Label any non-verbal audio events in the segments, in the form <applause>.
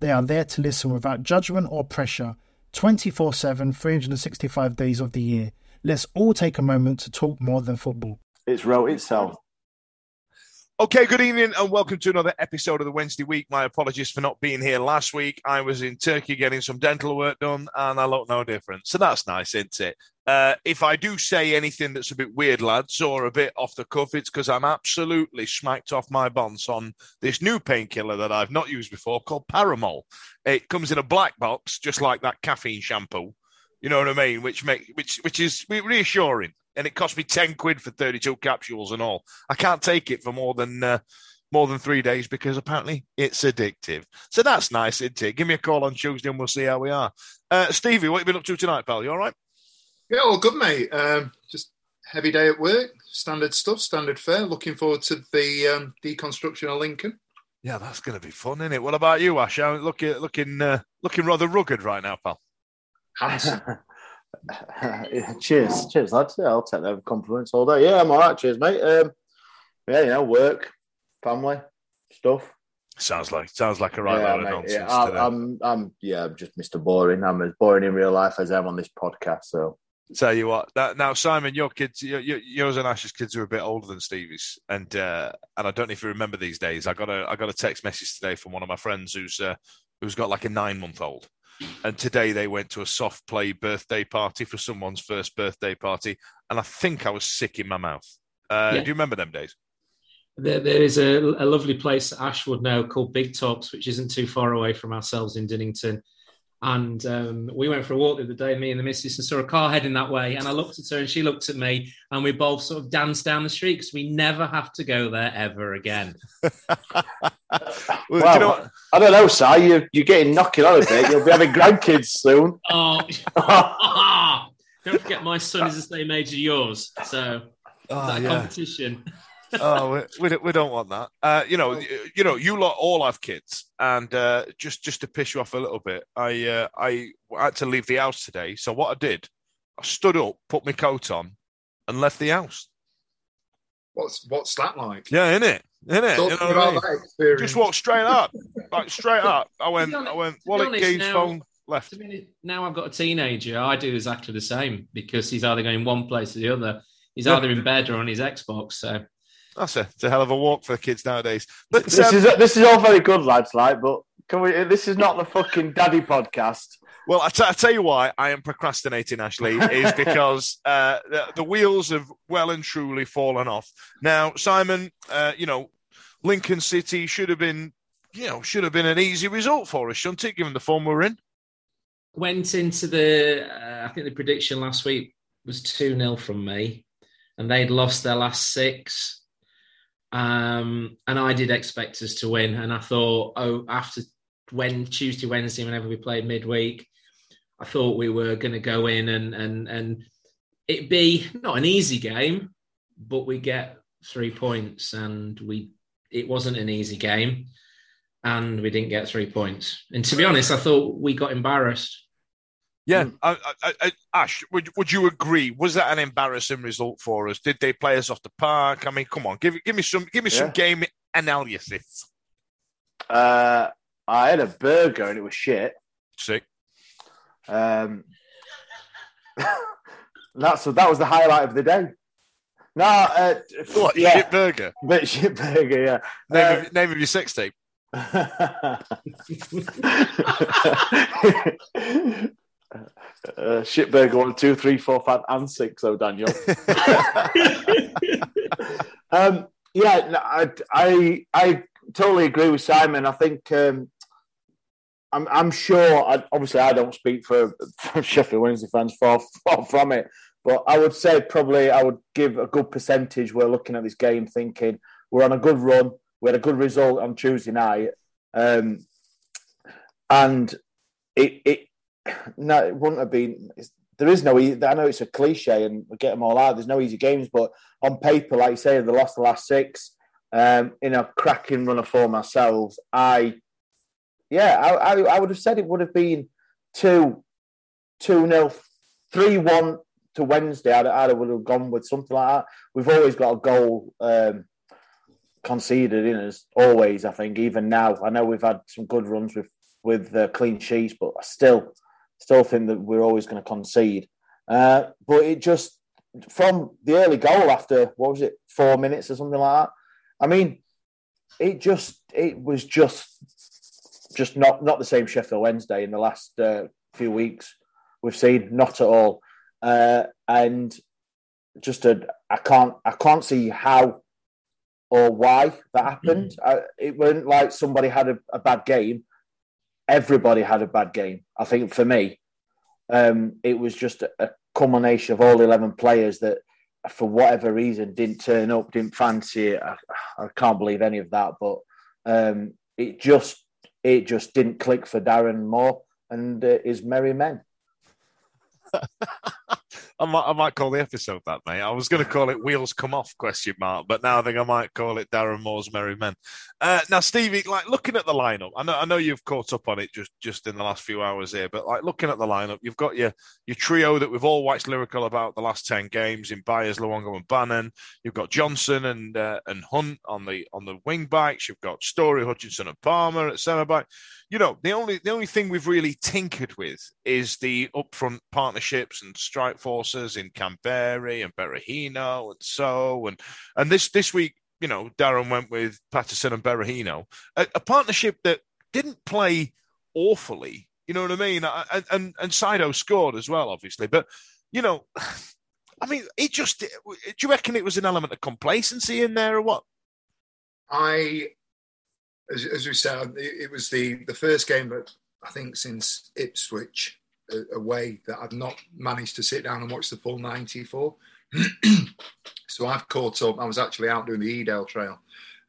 They are there to listen without judgment or pressure 24 7, 365 days of the year. Let's all take a moment to talk more than football. It's wrote itself. Okay, good evening and welcome to another episode of the Wednesday week. My apologies for not being here last week. I was in Turkey getting some dental work done and I look no different. So that's nice, isn't it? Uh, if I do say anything that's a bit weird, lads, or a bit off the cuff, it's because I'm absolutely smacked off my bonds on this new painkiller that I've not used before called Paramol. It comes in a black box, just like that caffeine shampoo. You know what I mean? Which make which which is reassuring and it cost me 10 quid for 32 capsules and all. I can't take it for more than uh, more than three days because apparently it's addictive. So that's nice, isn't it? Give me a call on Tuesday and we'll see how we are. Uh, Stevie, what have you been up to tonight, pal? You all right? Yeah, all good, mate. Um, just heavy day at work, standard stuff, standard fare. Looking forward to the um, deconstruction of Lincoln. Yeah, that's going to be fun, isn't it? What about you, Ash? Looking, looking, uh, looking rather rugged right now, pal. Handsome. <laughs> cheers, cheers, lads. Yeah, I'll take the compliments all day. Yeah, I'm all right. Cheers, mate. Um, yeah, you know, work, family, stuff. Sounds like sounds like a right yeah, load of nonsense. Yeah, I, I'm, I'm, yeah, I'm just Mr. Boring. I'm as boring in real life as I am on this podcast. So, tell you what, that, now Simon, your kids, your, yours and Ash's kids are a bit older than Stevie's, and uh, and I don't know if you remember these days. I got a I got a text message today from one of my friends who's uh, who's got like a nine month old, and today they went to a soft play birthday party for someone's first birthday party, and I think I was sick in my mouth. Uh, yeah. Do you remember them days? There, there is a, a, lovely place at Ashwood now called Big Tops, which isn't too far away from ourselves in Dinnington. And um, we went for a walk the other day, me and the missus, and saw a car heading that way. And I looked at her and she looked at me, and we both sort of danced down the street because we never have to go there ever again. <laughs> well, well you know I don't know, Si. You're, you're getting knocking on a bit. You'll be having grandkids soon. <laughs> Oh, <laughs> don't forget, my son is the same age as yours. So, oh, that yeah. competition. Oh, we, we, don't, we don't want that. Uh, you know, you know, you lot all have kids, and uh, just just to piss you off a little bit, I uh, I had to leave the house today. So what I did, I stood up, put my coat on, and left the house. What's what's that like? Yeah, in it, in it. You know I mean? Just walk straight up, like straight <laughs> up. I went, honest, I went. Wallet, keys, now, phone, left. Now I've got a teenager. I do exactly the same because he's either going one place or the other. He's either in bed or on his Xbox. So that's a, it's a hell of a walk for the kids nowadays. But this um, is this is all very good, lads. Like, but can we? This is not the fucking daddy podcast. Well, I, t- I tell you why I am procrastinating, Ashley, is <laughs> because uh, the, the, wheels have well and truly fallen off. Now, Simon, uh, you know, Lincoln City should have been, you know, should have been an easy result for us, shouldn't it, given the form we're in? Went into the, uh, I think the prediction last week was 2 0 from me, and they'd lost their last six. Um, and I did expect us to win. And I thought, oh, after when Tuesday, Wednesday, whenever we played midweek, I thought we were going to go in and and and it be not an easy game, but we get three points, and we it wasn't an easy game, and we didn't get three points. And to be honest, I thought we got embarrassed. Yeah, Mm. I, I, I, Ash, would would you agree? Was that an embarrassing result for us? Did they play us off the park? I mean, come on, give give me some give me some game analysis. Uh, I had a burger and it was shit. Sick. Um, <laughs> that's that was the highlight of the day. No, uh, What yeah, shit burger? <laughs> but shit burger, yeah. Name, Uh, of, name of your sex tape. <laughs> uh, one, two, three, four, five, and six. Oh, Daniel. <laughs> um, yeah, no, I, I, I totally agree with Simon. I think um, I'm, I'm sure. I, obviously, I don't speak for, for <laughs> Sheffield Wednesday fans far, far from it, but I would say probably I would give a good percentage. We're looking at this game thinking we're on a good run. We had a good result on Tuesday night, um, and it, it no, it wouldn't have been. There is no. I know it's a cliche, and we get them all out. There's no easy games, but on paper, like you say, they lost the last six um, in a cracking run of form ourselves. I, yeah, I, I, I would have said it would have been two, two nil, three one to Wednesday. I'd, I would have gone with something like that. We've always got a goal um, conceded in us. Always, I think. Even now, I know we've had some good runs with with uh, clean sheets, but I still, still think that we're always going to concede. Uh, but it just from the early goal after what was it, four minutes or something like that. I mean, it just it was just just not not the same Sheffield Wednesday in the last uh, few weeks we've seen. Not at all, uh, and just a I can't I can't see how or why that happened. I, it wasn't like somebody had a, a bad game. Everybody had a bad game. I think for me, um, it was just a, a culmination of all eleven players that, for whatever reason, didn't turn up, didn't fancy it. I, I can't believe any of that, but um, it just it just didn't click for Darren Moore and uh, his merry men. <laughs> I might, I might call the episode that, mate. I was going to call it "Wheels Come Off?" question mark, but now I think I might call it Darren Moore's Merry Men. Uh, now, Stevie, like looking at the lineup, I know, I know you've caught up on it just just in the last few hours here, but like looking at the lineup, you've got your your trio that we've all waxed lyrical about the last ten games in Byers, Luongo, and Bannan. You've got Johnson and uh, and Hunt on the on the wing backs. You've got Storey, Hutchinson, and Palmer at centre back. You know, the only the only thing we've really tinkered with is the upfront partnerships and strike forces in Kamberi and Berahino and so and and this this week, you know, Darren went with Paterson and Berahino, a, a partnership that didn't play awfully. You know what I mean? And and, and Saido scored as well, obviously, but you know. <sighs> I mean, it just. Do you reckon it was an element of complacency in there, or what? I, as, as we said, it, it was the, the first game that I think since Ipswich uh, away that I've not managed to sit down and watch the full 94. <clears throat> so I've caught up. I was actually out doing the Edale Trail.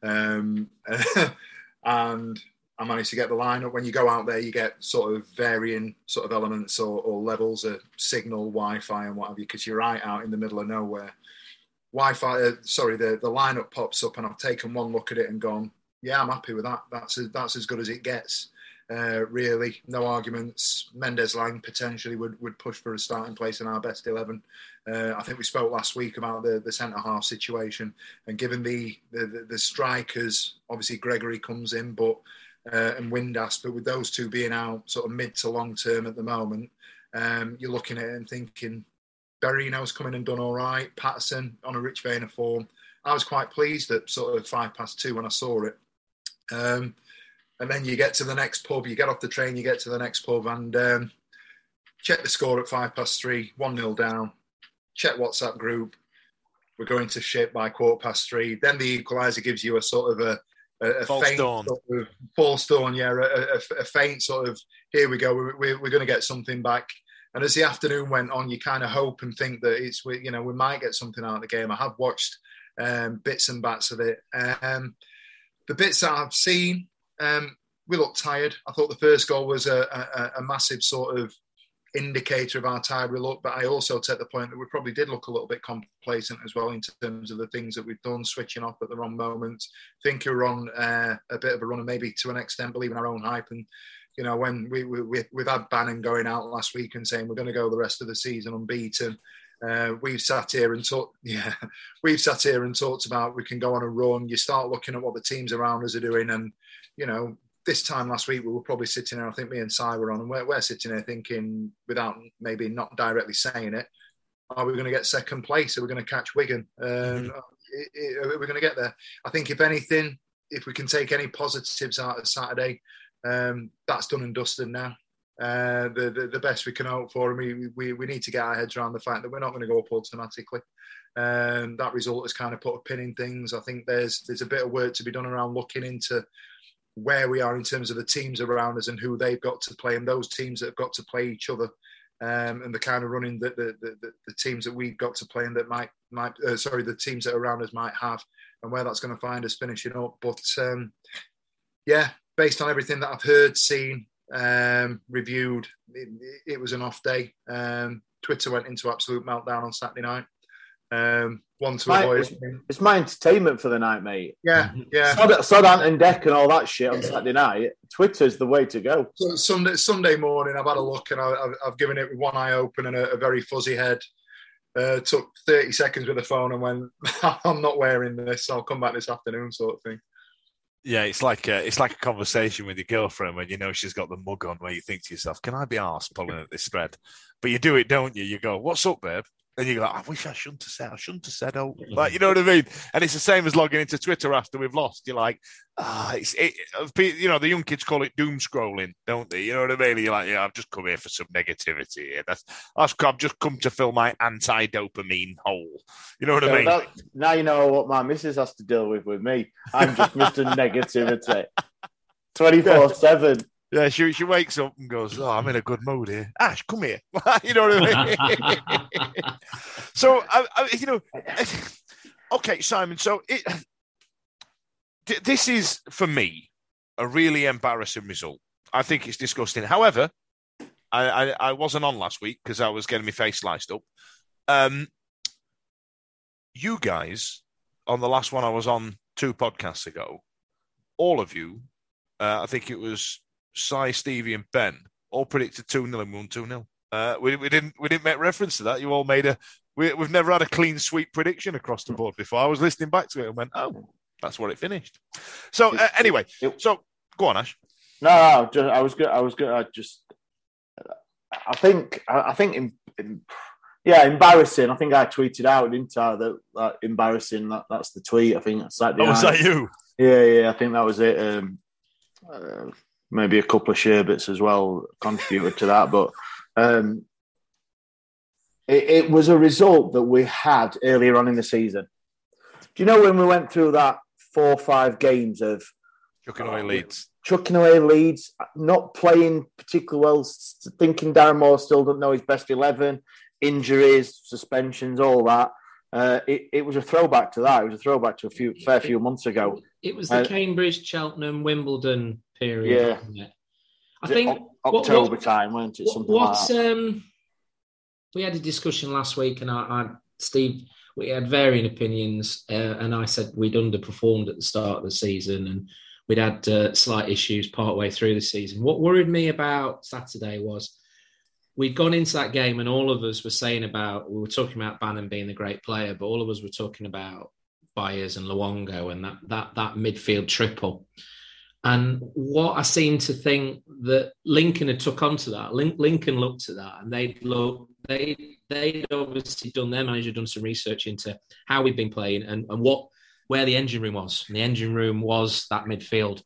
Um, <laughs> and I managed to get the lineup. When you go out there, you get sort of varying sort of elements or, or levels of signal, Wi-Fi, and what have you, because you're right out in the middle of nowhere. Wi-Fi, uh, sorry, the, the lineup pops up, and I've taken one look at it and gone, yeah, I'm happy with that. That's as, that's as good as it gets. Uh, really, no arguments. Mendez-Laing potentially would, would push for a starting place in our best eleven. Uh, I think we spoke last week about the, the centre half situation, and given the, the the the strikers, obviously Gregory comes in, but uh, and Windass, but with those two being out sort of mid to long term at the moment, um, you're looking at it and thinking Berahino's coming and done all right. Paterson on a rich vein of form. I was quite pleased at sort of five past two when I saw it. Um, and then you get to the next pub, you get off the train, you get to the next pub, and um, check the score at five past three, 1 0 down. Check WhatsApp group. We're going to shit by quarter past three. Then the equaliser gives you a sort of a, a, a False faint dawn. sort of false dawn, yeah, a, a, a faint sort of here we go, we're, we're, we're going to get something back. And as the afternoon went on, you kind of hope and think that it's we, you know we might get something out of the game. I have watched um, bits and bats of it. Um, the bits that I've seen, um, we looked tired. I thought the first goal was a, a, a massive sort of indicator of how tired we look. But I also take the point that we probably did look a little bit complacent as well in terms of the things that we've done, switching off at the wrong moment. think we we're on uh, a bit of a run, and maybe to an extent believing our own hype and You know, when we, we we've had Bannan going out last week and saying we're going to go the rest of the season unbeaten. Uh, we've sat here and talked. <laughs> Yeah, we've sat here and talked about we can go on a run. You start looking at what the teams around us are doing, and you know, this time last week we were probably sitting there. I think me and Si were on, and we're, we're sitting there thinking, without maybe not directly saying it, are we going to get second place? Are we going to catch Wigan? Um, mm-hmm. Are we going to get there? I think if anything, if we can take any positives out of Saturday, um, that's done and dusted now. Uh, the, the, the best we can hope for, and we, we we need to get our heads around the fact that we're not going to go up automatically. Um, that result has kind of put a pin in things. I think there's there's a bit of work to be done around looking into where we are in terms of the teams around us and who they've got to play, and those teams that have got to play each other, um, and the kind of running that the, the, the, teams that we've got to play and that might might uh, sorry the teams that around us might have, and where that's going to find us finishing up. But um, yeah, based on everything that I've heard, seen, um, reviewed. It, it, was an off day. Um, Twitter went into absolute meltdown on Saturday night. Um, one to my, avoid. It's, it's, my entertainment for the night, mate. Yeah, yeah. Sod, Sod and Deck and all that shit on Saturday night. Twitter's the way to go. So Sunday, Sunday morning, I've had a look and I, have given it one eye open and a, a very fuzzy head. Uh, took 30 seconds with the phone and went, <laughs> I'm not wearing this. I'll come back this afternoon, sort of thing. Yeah, it's like a, it's like a conversation with your girlfriend when you know she's got the mug on, where you think to yourself, "Can I be asked pulling at this thread?" But you do it, don't you? You go, "What's up, babe?" And you go, I wish I shouldn't have said, I shouldn't have said, oh, like, you know what I mean? And it's the same as logging into Twitter after we've lost. You're like, ah, it's, it, you know, the young kids call it doom scrolling, don't they? You know what I mean? You're like, yeah, I've just come here for some negativity. Here. That's, that's, I've just come to fill my anti dopamine hole. You know what I mean? That, now you know what my missus has to deal with with me. I'm just Mr. <laughs> Negativity 24 7. Yeah, she she wakes up and goes, "Oh, I'm in a good mood here." Ash, come here. <laughs> you know what I mean? <laughs> so, I, I, you know, <sighs> okay, Simon. So, it, this is for me a really embarrassing result. I think it's disgusting. However, I, I, I wasn't on last week because I was getting my face sliced up. Um, you guys on the last one I was on two podcasts ago, all of you, uh, I think it was Si, Stevie, and Ben all predicted 2 0 and won 2 0. Uh, we, we, didn't we didn't make reference to that. You all made a we, have never had a clean sweep prediction across the board before. I was listening back to it and went, oh, that's where it finished. So uh, anyway, so go on, Ash. No, no just, I was good. I was good. I just, I think, I, think, in, in, yeah, embarrassing. I think I tweeted out, didn't I? That, that embarrassing. That, that's the tweet. I think that's that. Oh, was that you? Yeah, yeah. I think that was it. Um, uh, maybe a couple of sherbets as well contributed to that. But um, it, it, was a result that we had earlier on in the season. Do you know when we went through that four or five games of chucking away uh, leads, chucking away leads, not playing particularly well, thinking Darren Moore still doesn't know his best eleven, injuries, suspensions, all that. Uh, it, it was a throwback to that. It was a throwback to a few fair few months ago. It was the uh, Cambridge, Cheltenham, Wimbledon period. Yeah, I think October what, time, weren't it? Something what, like um, we had a discussion last week, and I, I Steve, we had varying opinions, uh, and I said we'd underperformed at the start of the season, and we'd had uh, slight issues part way through the season. What worried me about Saturday was we'd gone into that game, and all of us were saying about we were talking about Bannan being the great player, but all of us were talking about Byers and Luongo and that that that midfield triple. And what I seem to think that Lincoln had took onto that. Lincoln looked at that and they'd look, they they'd obviously done their manager done some research into how we'd been playing and, and what where the engine room was. And the engine room was that midfield.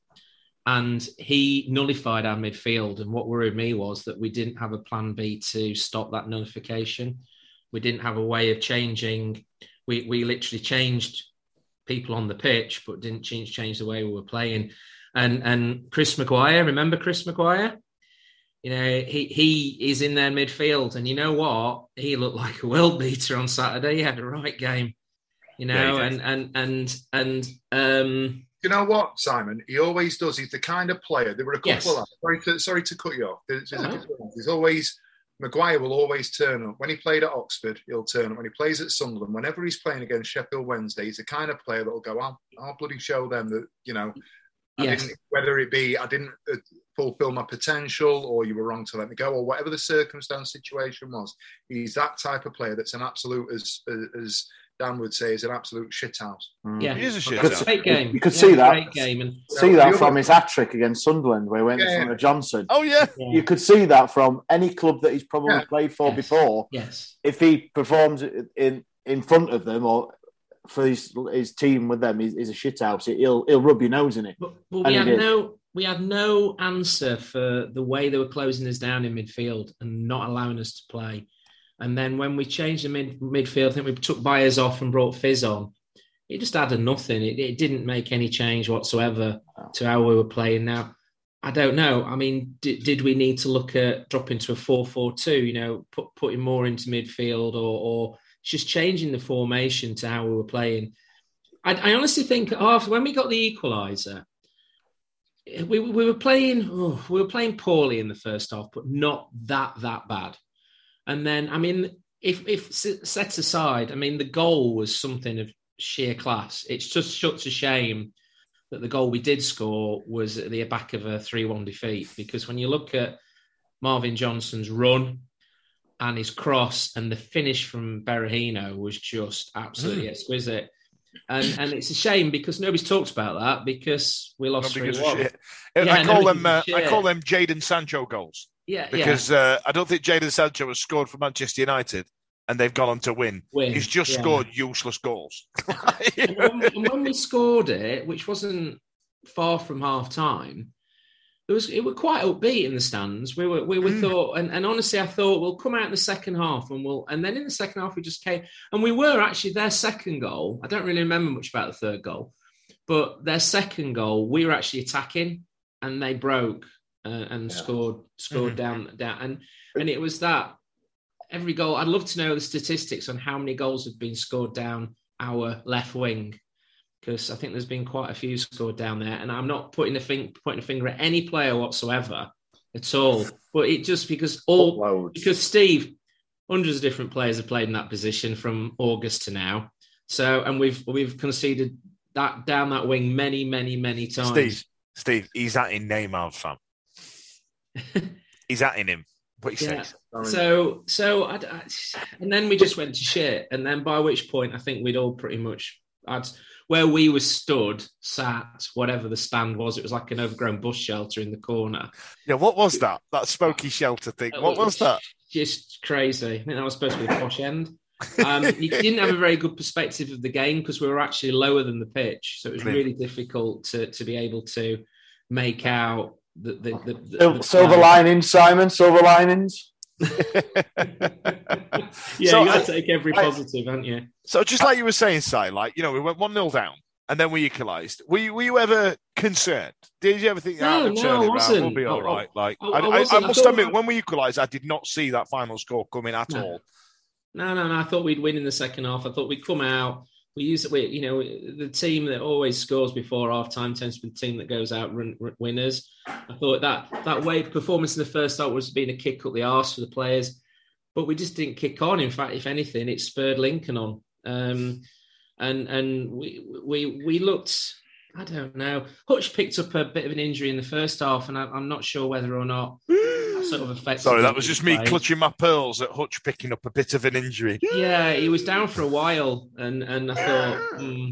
And he nullified our midfield. And what worried me was that we didn't have a plan B to stop that nullification. We didn't have a way of changing. We we literally changed people on the pitch, but didn't change change the way we were playing and and Chris Maguire. Remember Chris Maguire? You know, he he is in their midfield, and you know what? He looked like a world beater on Saturday. He had a right game. You know, yeah, and and and and um. You know what, Simon? He always does. He's the kind of player. There were a couple yes. of sorry to sorry to cut you off. There's, there's uh-huh. He's always Maguire will always turn up. When he played at Oxford, he'll turn up. When he plays at Sunderland, whenever he's playing against Sheffield Wednesday, he's the kind of player that'll go, I'll, I'll bloody show them that, you know, I yes. whether it be I didn't uh, fulfill my potential, or you were wrong to let me go, or whatever the circumstance situation was. He's that type of player that's an absolute, as as Dan would say, is an absolute shithouse. Yeah, He is a shit Great game. You could Yeah, see that. Great game, and See Yeah, that from his hat trick against Sunderland, where he went in Yeah. front of Johnson. Oh yeah, You could see that from any club that he's probably Yeah. played for Yes. before. yes, If he performs in in front of them or for his his team with them, he's, he's a shithouse. He'll he'll rub your nose in it. but, but we had no we had no answer for the way they were closing us down in midfield and not allowing us to play. And then when we changed the mid, midfield, I think we took Byers off and brought Fizz on. It just added nothing. It, it didn't make any change whatsoever to how we were playing. Now, I don't know. I mean, did, did we need to look at dropping to a 4 4 2, you know, put, putting more into midfield or, or just changing the formation to how we were playing? I, I honestly think after when we got the equaliser, we, we were playing oh, we were playing poorly in the first half, but not that that bad. And then, I mean, if if set aside, I mean, the goal was something of sheer class. It's just such a shame that the goal we did score was at the back of a three-one defeat. Because when you look at Marvin Johnson's run and his cross and the finish from Berahino was just absolutely exquisite. And and it's a shame because nobody's talked about that because we lost three one. shit. Yeah, I call them. Uh, I call them Jadon Sancho goals Yeah, because uh, I don't think Jadon Sancho has scored for Manchester United, and they've gone on to win. Win, He's just yeah. scored useless goals. <laughs> when, and when we scored it, which wasn't far from half time, it was it was quite upbeat in the stands. We were we were Mm. thought, and, and honestly, I thought we'll come out in the second half, and we'll and then in the second half we just came, and we were actually their second goal. I don't really remember much about the third goal, but their second goal we were actually attacking, and they broke uh, and Yeah. scored scored Mhm. down down, and and it was that every goal. I'd love to know the statistics on how many goals have been scored down our left wing because I think there's been quite a few scored down there, and I'm not putting a thing pointing a finger at any player whatsoever at all. But it just because all Loads. because Steve, hundreds of different players have played in that position from August to now. So and we've we've conceded that down that wing many many many times. Steve, Steve, he's at in Neymar, fam. <laughs> he's at in him. What he Yeah. says. So so I, I- and then we just went to shit, and then by which point I think we'd all pretty much had where we were stood, sat, whatever the stand was. It was like an overgrown bush shelter in the corner. Yeah, what was that? That smoky shelter thing. What was that? Just crazy. I think that was supposed to be the posh end. <laughs> Um, you didn't have a very good perspective of the game because we were actually lower than the pitch, so it was Brilliant. really difficult to to be able to make out the the, the, the, the silver play. linings, Simon. Silver linings. <laughs> Yeah, So you got I- to take every I- positive, haven't you? So just like you were saying, Si, like you know, we went one 0 down and then we equalised. Were you, were you ever concerned? Did you ever think, No, ah, no, I it around, wasn't. we'll be I- all right? Like I- I, I I, I. I must admit, I- when we equalised, I did not see that final score coming at No. all. No, no, no. I thought we'd win in the second half. I thought we'd come out. We use it we, you know, the team that always scores before half time tends to be the team that goes out run, run- winners. I thought that that way performance in the first half was being a kick up the arse for the players, but we just didn't kick on. In fact, if anything, it spurred Lincoln on. Um, and and we we we looked. I don't know. Hutch picked up a bit of an injury in the first half, and I, I'm not sure whether or not <laughs> that sort of affected. Sorry, that was just me clutching my pearls at Hutch picking up a bit of an injury. Yeah, he was down for a while, and and I thought, hmm,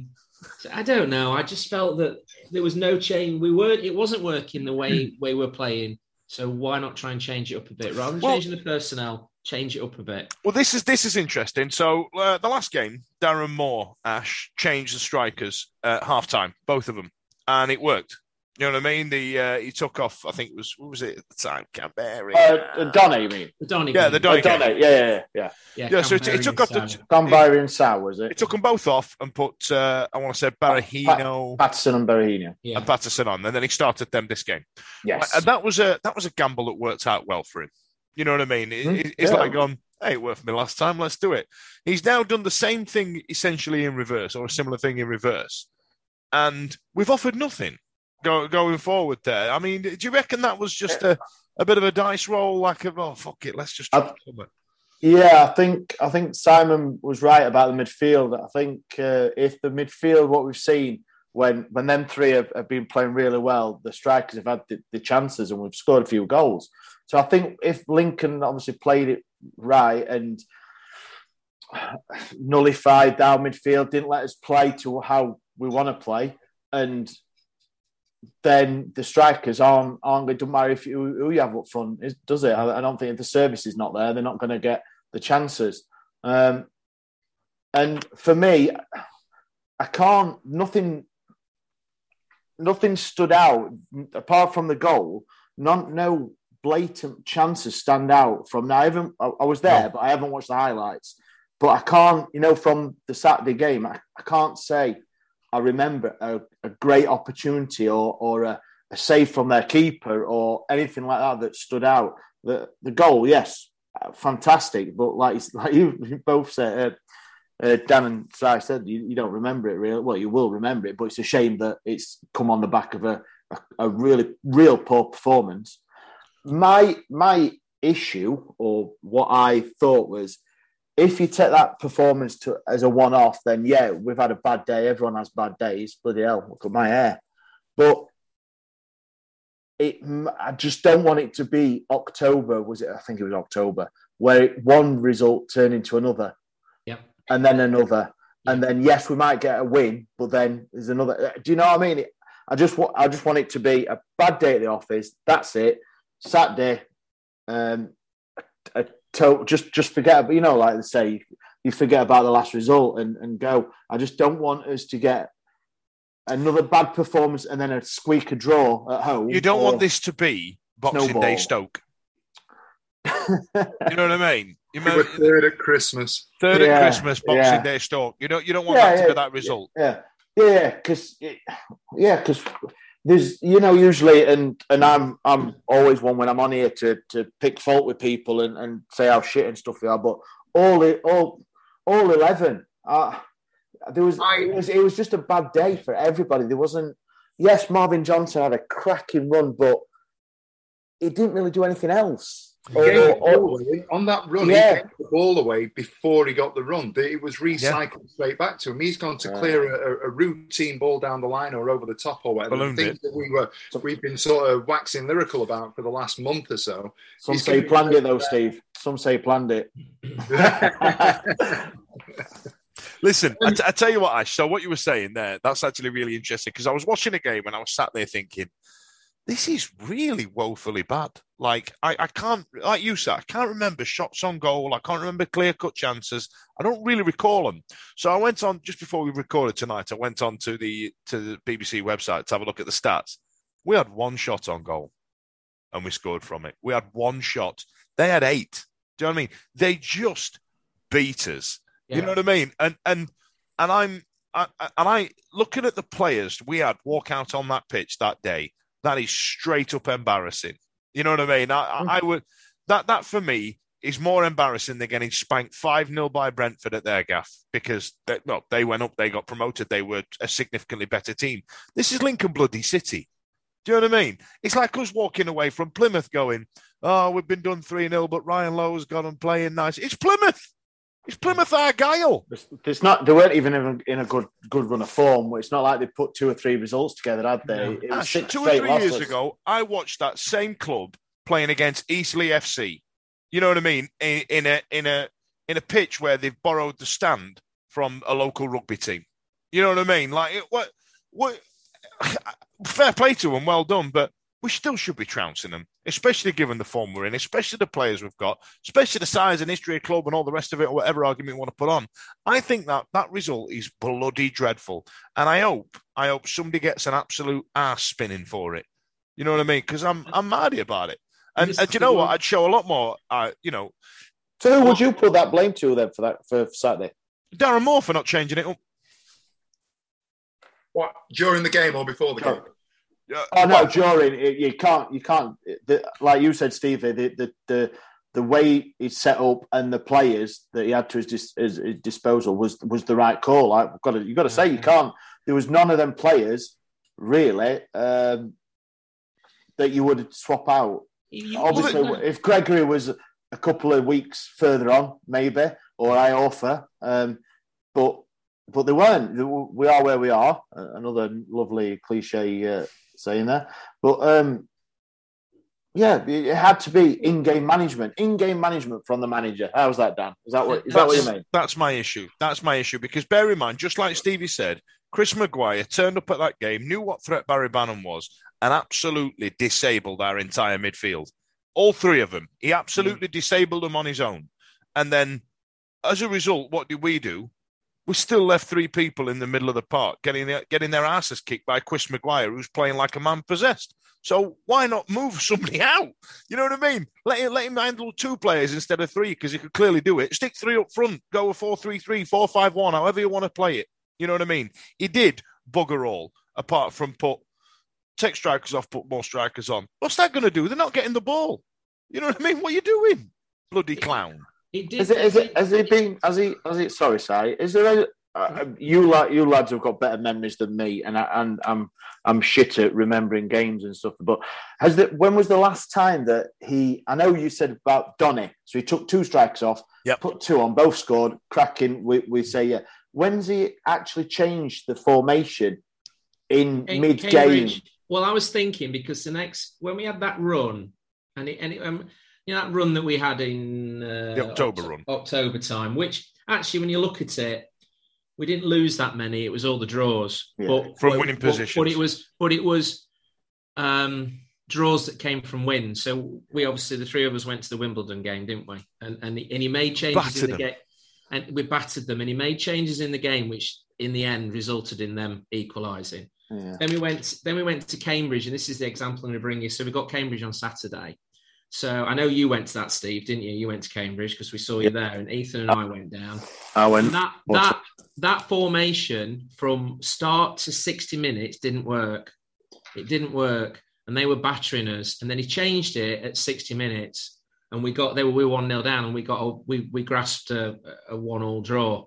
I don't know. I just felt that there was no change. We weren't. It wasn't working the way way we're playing. So why not try and change it up a bit rather than Well- changing the personnel? Change it up a bit. Well, this is this is interesting. So uh, the last game, Darren Moore, Ash changed the strikers at half time, both of them, and it worked. You know what I mean? The uh, he took off. I think it was what was it at the time? Kamberi. Uh, Donny, you mean? The Donny, Yeah, the Donny. game. Donny, yeah, yeah, yeah. yeah, Yeah, so it, it took and off the. Sam. Kamberi and Sow, was It it? took them both off and put. Uh, I want to say Berahino Paterson and Berahino, yeah. and Paterson on, and then he started them this game. Yes. And that was a that was a gamble that worked out well for him. You know what I mean? It- it- it's Yeah. like gone, hey, it worked for me last time. Let's do it. He's now done the same thing essentially in reverse, or a similar thing in reverse, and we've offered nothing go, going forward. There, I mean, do you reckon that was just a, a bit of a dice roll, like of oh fuck it, let's just I've- Yeah, I think I think Simon was right about the midfield. I think uh, if the midfield, what we've seen when when them three have, have been playing really well, the strikers have had the, the, chances and we've scored a few goals. So I think if Lincoln obviously played it right and nullified down midfield, didn't let us play to how we want to play, and then the strikers aren't aren't going to matter if you, who you have up front, does it? I, I don't think if the service is not there, they're not going to get the chances. Um, and for me, I can't. Nothing. Nothing stood out apart from the goal. None, no blatant chances stand out from now. I haven't. I, I was there, no. but I haven't watched the highlights. But I can't. You know, from the Saturday game, I, I can't say I remember a, a great opportunity or or a, a, save from their keeper or anything like that that stood out. The the goal, yes, fantastic, but like <laughs> like you both said, uh, uh, Dan and Si said, you, you, don't remember it really. Well, you will remember it, but it's a shame that it's come on the back of a, a, a really real poor performance. My my issue or what I thought was if you take that performance to as a one off, then yeah, we've had a bad day. Everyone has bad days. Bloody hell, look at my hair. But it, I just don't want it to be October. Was it? I think it was October, where one result turned into another, yeah, and then another, and then yes, we might get a win, but then there's another. Do you know what I mean? I just want, I just want it to be a bad day at the office. That's it. Saturday, um, a to just just forget about you know like they say you forget about the last result and, and go. I just don't want us to get another bad performance and then a squeak a draw at home you don't want this to be boxing snowball. day stoke. You know what i mean? <laughs> You we were third at christmas. Third yeah, at christmas boxing yeah. day stoke. You don't you don't want yeah, that to be that result. yeah. Yeah because yeah because there's you know usually and and I'm I'm always one when I'm on here to to pick fault with people and, and say how shit and stuff they are, but all it all all eleven, uh, there was I, it was it was just a bad day for everybody. There wasn't. Yes, Marvin Johnson had a cracking run, but he didn't really do anything else. Or, or, on that run, yeah. he gave the ball away before he got the run. It was recycled yeah. straight back to him. He's gone to clear a, a, routine ball down the line or over the top or whatever. Ballooned things it. that we were we've been sort of waxing lyrical about for the last month or so. Some He's say planned it though, Steve. Some say planned it. <laughs> Listen, I, t- I tell you what, Ash. So what you were saying there, that's actually really interesting because I was watching a game and I was sat there thinking this is really woefully bad. Like I, I can't, like you said, I can't remember shots on goal. I can't remember clear cut chances. I don't really recall them. So I went on just before we recorded tonight. I went on to the to the BBC website to have a look at the stats. We had one shot on goal, and we scored from it. We had one shot. They had eight. Do you know what I mean? They just beat us. Yeah. You know what I mean? And and and I'm I, and I looking at the players we had walk out on that pitch that day that is straight up embarrassing. You know what I mean? I, mm. I would that that for me is more embarrassing than getting spanked 5 0 by Brentford at their gaff because they, well, they went up, they got promoted, they were a significantly better team. This is Lincoln Bloody City. Do you know what I mean? It's like us walking away from Plymouth going, Oh, we've been done 3 0, but Ryan Lowe's got them playing nice. It's Plymouth. It's Plymouth Argyle. It's not. They weren't even in a good good run of form. It's not like they put two or three results together, had they? Ash, two or three losses. years ago, I watched that same club playing against Eastleigh FC. You know what I mean? In, in a in a in a pitch where they've borrowed the stand from a local rugby team. You know what I mean? Like what what? <sighs> Fair play to them, well done, but we still should be trouncing them, especially given the form we're in, especially the players we've got, especially the size and history of club and all the rest of it, or whatever argument you want to put on. I think that that result is bloody dreadful, and I hope I hope somebody gets an absolute ass spinning for it. You know what I mean? Because I'm I'm mad about it. And, and you know what? I'd show a lot more. Uh, you know. So who would you put that blame to then for that for Saturday? Darren Moore for not changing it up. What during the game or before the game? Oh no, during you can't you can't the, like you said, Steve. The, the the the way he's set up and the players that he had to his, dis, his, his disposal was was the right call. I've got to you got to say you can't. There was none of them players really um, that you would swap out. Obviously, if Gregory was a couple of weeks further on, maybe, or Iorfa, um, but but they weren't. We are where we are. Another lovely cliche uh, saying there, but um, yeah, it had to be in-game management. In-game management from the manager. How's that, Dan? Is that what is that what you mean? That's my issue. That's my issue because bear in mind, just like Stevie said, Chris Maguire turned up at that game, knew what threat Barry Bannan was, and absolutely disabled our entire midfield. All three of them. He absolutely mm. disabled them on his own. And then, as a result, what did we do? We still left three people in the middle of the park getting their, getting their asses kicked by Chris Maguire, who's playing like a man possessed. So why not move <laughs> somebody out? You know what I mean? Let him, let him handle two players instead of three because he could clearly do it. Stick three up front, go a 4 3 3, 4 5 1, however you want to play it. You know what I mean? He did bugger all, apart from put take strikers off, put more strikers on. What's that going to do? They're not getting the ball. You know what I mean? What are you doing, bloody clown? He did. Is it? Is it? Has he been? Has he? Has he? Sorry, sorry. Is there a? Uh, you like you lads have got better memories than me, and I, and I'm I'm shit at remembering games and stuff. But has that? When was the last time that he? I know you said about Donny, so he took two strikes off, yep. put two on, both scored, cracking. We, we say yeah. When's he actually changed the formation in, in mid game? Well, I was thinking because the next when we had that run, and it, and it, um, you know that run that we had in uh, the October run, October time, which actually, when you look at it, we didn't lose that many. It was all the draws, yeah. but from winning but, positions. But it was, but it was um, draws that came from wins. So we obviously the three of us went to the Wimbledon game, didn't we? And and, and he made changes battered in the game, and we battered them. And he made changes in the game, which in the end resulted in them equalising. Yeah. Then we went. Then we went to Cambridge, and this is the example I'm going to bring you. So we got Cambridge on Saturday. So I know you went to that, Steve, didn't you? You went to Cambridge because we saw you there, and Ethan and I went down. I went. And that that that formation from start to 60 minutes didn't work. It didn't work, and they were battering us. And then he changed it at 60 minutes, and we got they were we were one nil down, and we got a, we we grasped a, a one all draw,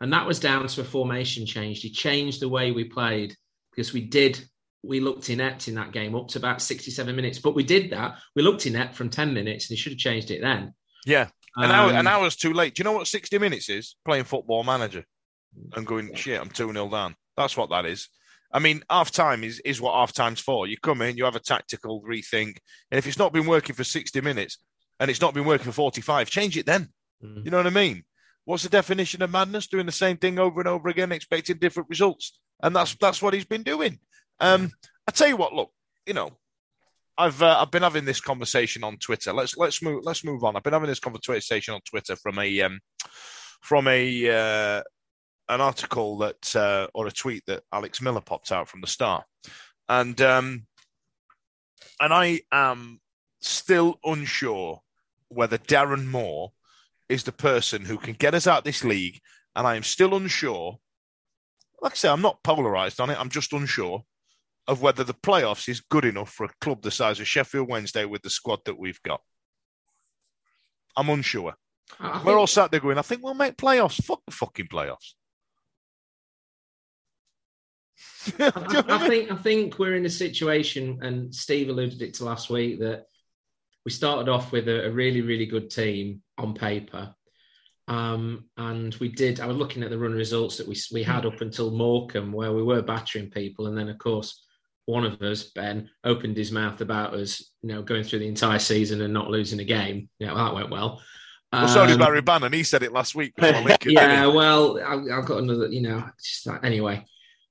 and that was down to a formation change. He changed the way we played because we did we looked inept in that game up to about 67 minutes. But we did that. We looked inept from 10 minutes and he should have changed it then. Yeah. An, um, hour, an hour's too late. Do you know what 60 minutes is? Playing football manager and going, shit, I'm 2 0 down. That's what that is. I mean, half time is, is what half time's for. You come in, you have a tactical rethink. And if it's not been working for 60 minutes and it's not been working for 45, change it then. Mm. You know what I mean? What's the definition of madness? Doing the same thing over and over again, expecting different results. And that's that's what he's been doing. Um, I tell you what, look, you know, I've uh, I've been having this conversation on Twitter. Let's let's move let's move on. I've been having this conversation on Twitter from a um, from a uh, an article that uh, or a tweet that Alex Miller popped out from the Star, and um, and I am still unsure whether Darren Moore is the person who can get us out this league, and I am still unsure. Like I say, I'm not polarized on it. I'm just unsure of whether the playoffs is good enough for a club the size of Sheffield Wednesday with the squad that we've got. I'm unsure. We're all sat there going, I think we'll make playoffs. Fuck the fucking playoffs. I, I, think I think we're in a situation, and Steve alluded it to last week that we started off with a, a really really good team on paper, um, and we did. I was looking at the run results that we we had up until Morecambe, where we were battering people, and then of course one of us, Ben, opened his mouth about us, you know, going through the entire season and not losing a game. Yeah, well, that went well. Well, so did um, Barry Bannan. He said it last week. <laughs> yeah, well, I, have got another, you know, just that, anyway.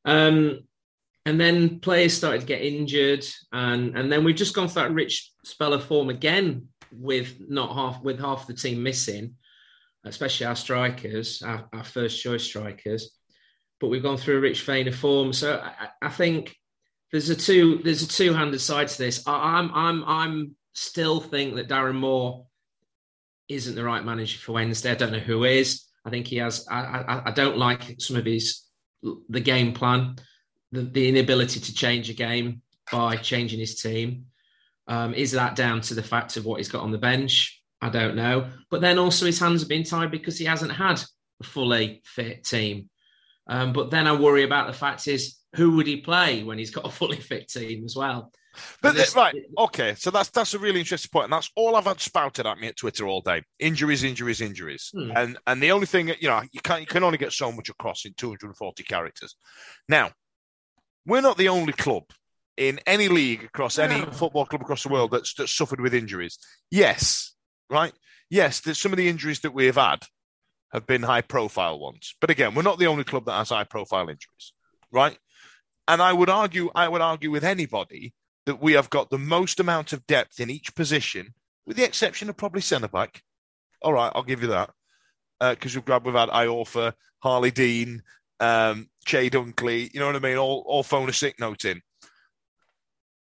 Um, and then players started to get injured, and and then we've just gone through that rich spell of form again with not half with half the team missing, especially our strikers, our, our first choice strikers. But we've gone through a rich vein of form. So I, I think there's a two there's a two handed side to this. I, I'm I'm I'm still think that Darren Moore isn't the right manager for Wednesday. I don't know who is. I think he has. I I, I don't like some of his the game plan, the, the inability to change a game by changing his team. Um, is that down to the fact of what he's got on the bench? I don't know. But then also his hands have been tied because he hasn't had a fully fit team. Um, but then I worry about the fact is who would he play when he's got a fully fit team as well? But this- right, okay, so that's that's a really interesting point, and that's all I've had spouted at me at Twitter all day: injuries, injuries, injuries, Hmm. and and the only thing you know you can you can only get so much across in 240 characters. Now, we're not the only club in any league across any No. football club across the world that's, that's suffered with injuries. Yes, right. Yes, there's some of the injuries that we have had have been high profile ones, but again, we're not the only club that has high profile injuries, right? And I would argue, I would argue with anybody that we have got the most amount of depth in each position, with the exception of probably centre back. All right, I'll give you that because we've got we've had Iorfa, Harlee Dean, um, Chey Dunkley. You know what I mean? All all phone a sick note in.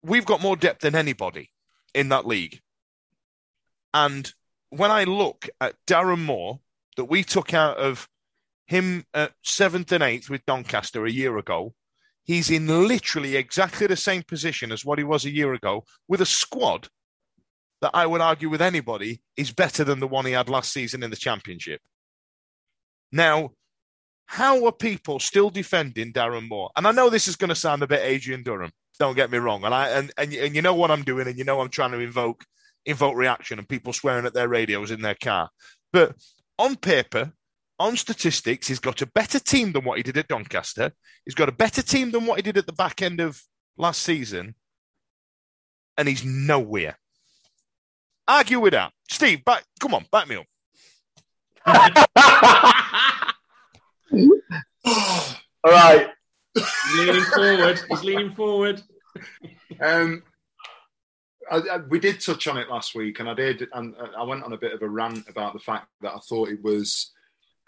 We've got more depth than anybody in that league. And when I look at Darren Moore, that we took out of him at seventh and eighth with Doncaster a year ago, he's in literally exactly the same position as what he was a year ago with a squad that I would argue with anybody is better than the one he had last season in the championship. Now, how are people still defending Darren Moore? And I know this is going to sound a bit Adrian Durham. Don't get me wrong, and I and, and and you know what I'm doing, and you know I'm trying to invoke invoke reaction and people swearing at their radios in their car. But on paper, on statistics, he's got a better team than what he did at Doncaster. He's got a better team than what he did at the back end of last season, and he's nowhere. Argue with that, Steve. Back, come on, back me up. <laughs> All right. He's leaning forward. He's leaning forward. Um, I, I, we did touch on it last week, and I did, and I went on a bit of a rant about the fact that I thought it was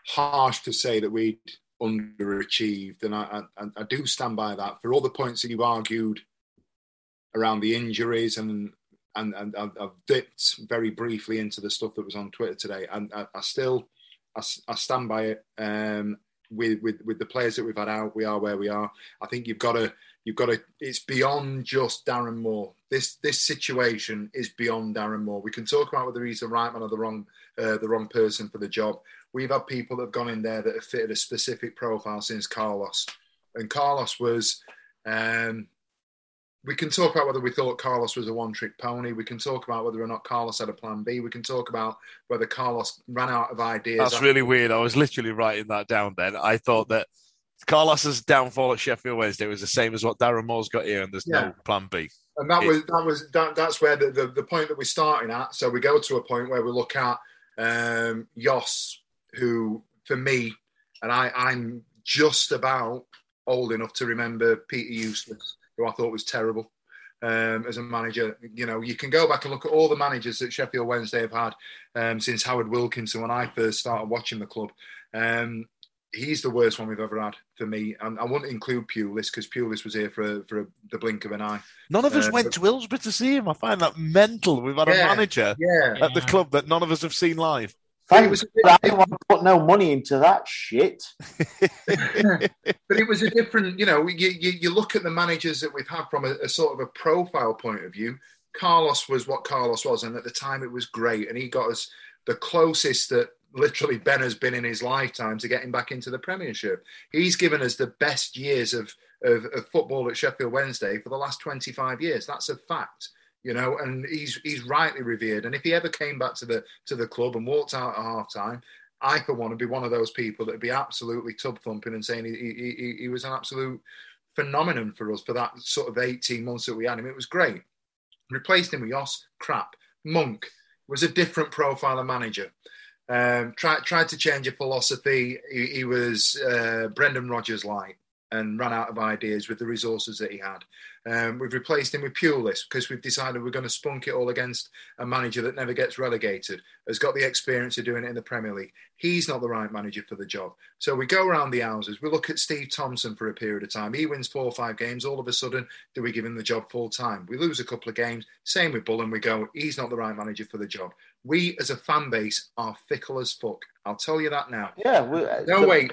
harsh to say that we'd underachieved, and I, I, I do stand by that. For all the points that you've argued around the injuries, and and, and I've dipped very briefly into the stuff that was on Twitter today, and I, I still I, I stand by it. Um, with, with with the players that we've had out, we are where we are. I think you've got to you've got to. It's beyond just Darren Moore. This this situation is beyond Darren Moore. We can talk about whether he's the right man or the wrong uh, the wrong person for the job. We've had people that have gone in there that have fitted a specific profile since Carlos, and Carlos was. Um, we can talk about whether we thought Carlos was a one-trick pony. We can talk about whether or not Carlos had a plan B. We can talk about whether Carlos ran out of ideas. That's really weird. I was literally writing that down then. I thought that Carlos's downfall at Sheffield Wednesday was the same as what Darren Moore's got here, and there's Yeah. no plan B. And that It- was that was that, that's where the, the, the point that we're starting at. So we go to a point where we look at um Jos, who for me, and I, I'm just about old enough to remember Peter Eustace, who I thought was terrible um, as a manager. You know, you can go back and look at all the managers that Sheffield Wednesday have had um, since Howard Wilkinson when I first started watching the club. Um, he's the worst one we've ever had for me. And I wouldn't include Pulis because Pulis was here for for the blink of an eye. None of us Uh, went but- to Hillsborough to see him. I find that mental. We've had a manager Yeah. at the club that none of us have seen live. Thank It I didn't want to put no money into that shit. <laughs> but it was a different, you know, you, you, you look at the managers that we've had from a, a sort of a profile point of view. Carlos was what Carlos was, and at the time it was great, and he got us the closest that literally Ben has been in his lifetime to getting back into the Premiership. He's given us the best years of, of, of football at Sheffield Wednesday for the last 25 years. That's a fact, you know, and he's he's rightly revered. And if he ever came back to the to the club and walked out at half time, I for one would be one of those people that would be absolutely tub thumping and saying he, he, he, was an absolute phenomenon for us for that sort of 18 months that we had him. It was great. Replaced him with Jos, crap. Monk was a different profile of manager. Um, tried tried to change a philosophy. He, he was uh, Brendan Rodgers light and ran out of ideas with the resources that he had. Um, we've replaced him with Pulis because we've decided we're going to spunk it all against a manager that never gets relegated, has got the experience of doing it in the Premier League. He's not the right manager for the job. So we go around the houses. We look at Steve Thompson for a period of time. He wins four or five games. All of a sudden, do we give him the job full time? We lose a couple of games. Same with Bullen. We go, he's not the right manager for the job. We as a fan base are fickle as fuck. I'll tell you that now. Yeah. We, No the- way.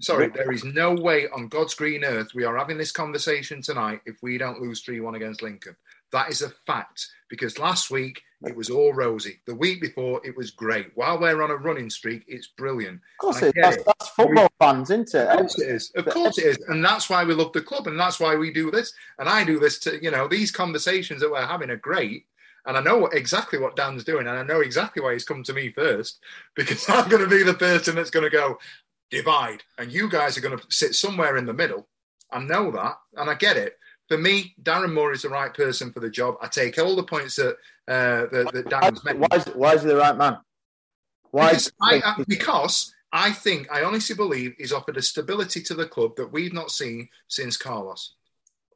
Sorry, there is no way on God's green earth we are having this conversation tonight if we don't lose 3 1 against Lincoln. That is a fact because last week it was all rosy. The week before, it was great. While we're on a running streak, it's brilliant. Of course, it is. That's, that's football fans, isn't it? Of course it is. Of course it is. And that's why we love the club and that's why we do this. And I do this to, you know, these conversations that we're having are great. And I know exactly what Dan's doing. And I know exactly why he's come to me first because <laughs> I'm going to be the person that's going to go divide. And you guys are going to sit somewhere in the middle. I know that. And I get it. For me, Darren Moore is the right person for the job. I take all the points that, uh, that, that Dan's made. why, is, why is he the right man? Why? Because I, I, because I think, I honestly believe he's offered a stability to the club that we've not seen since Carlos.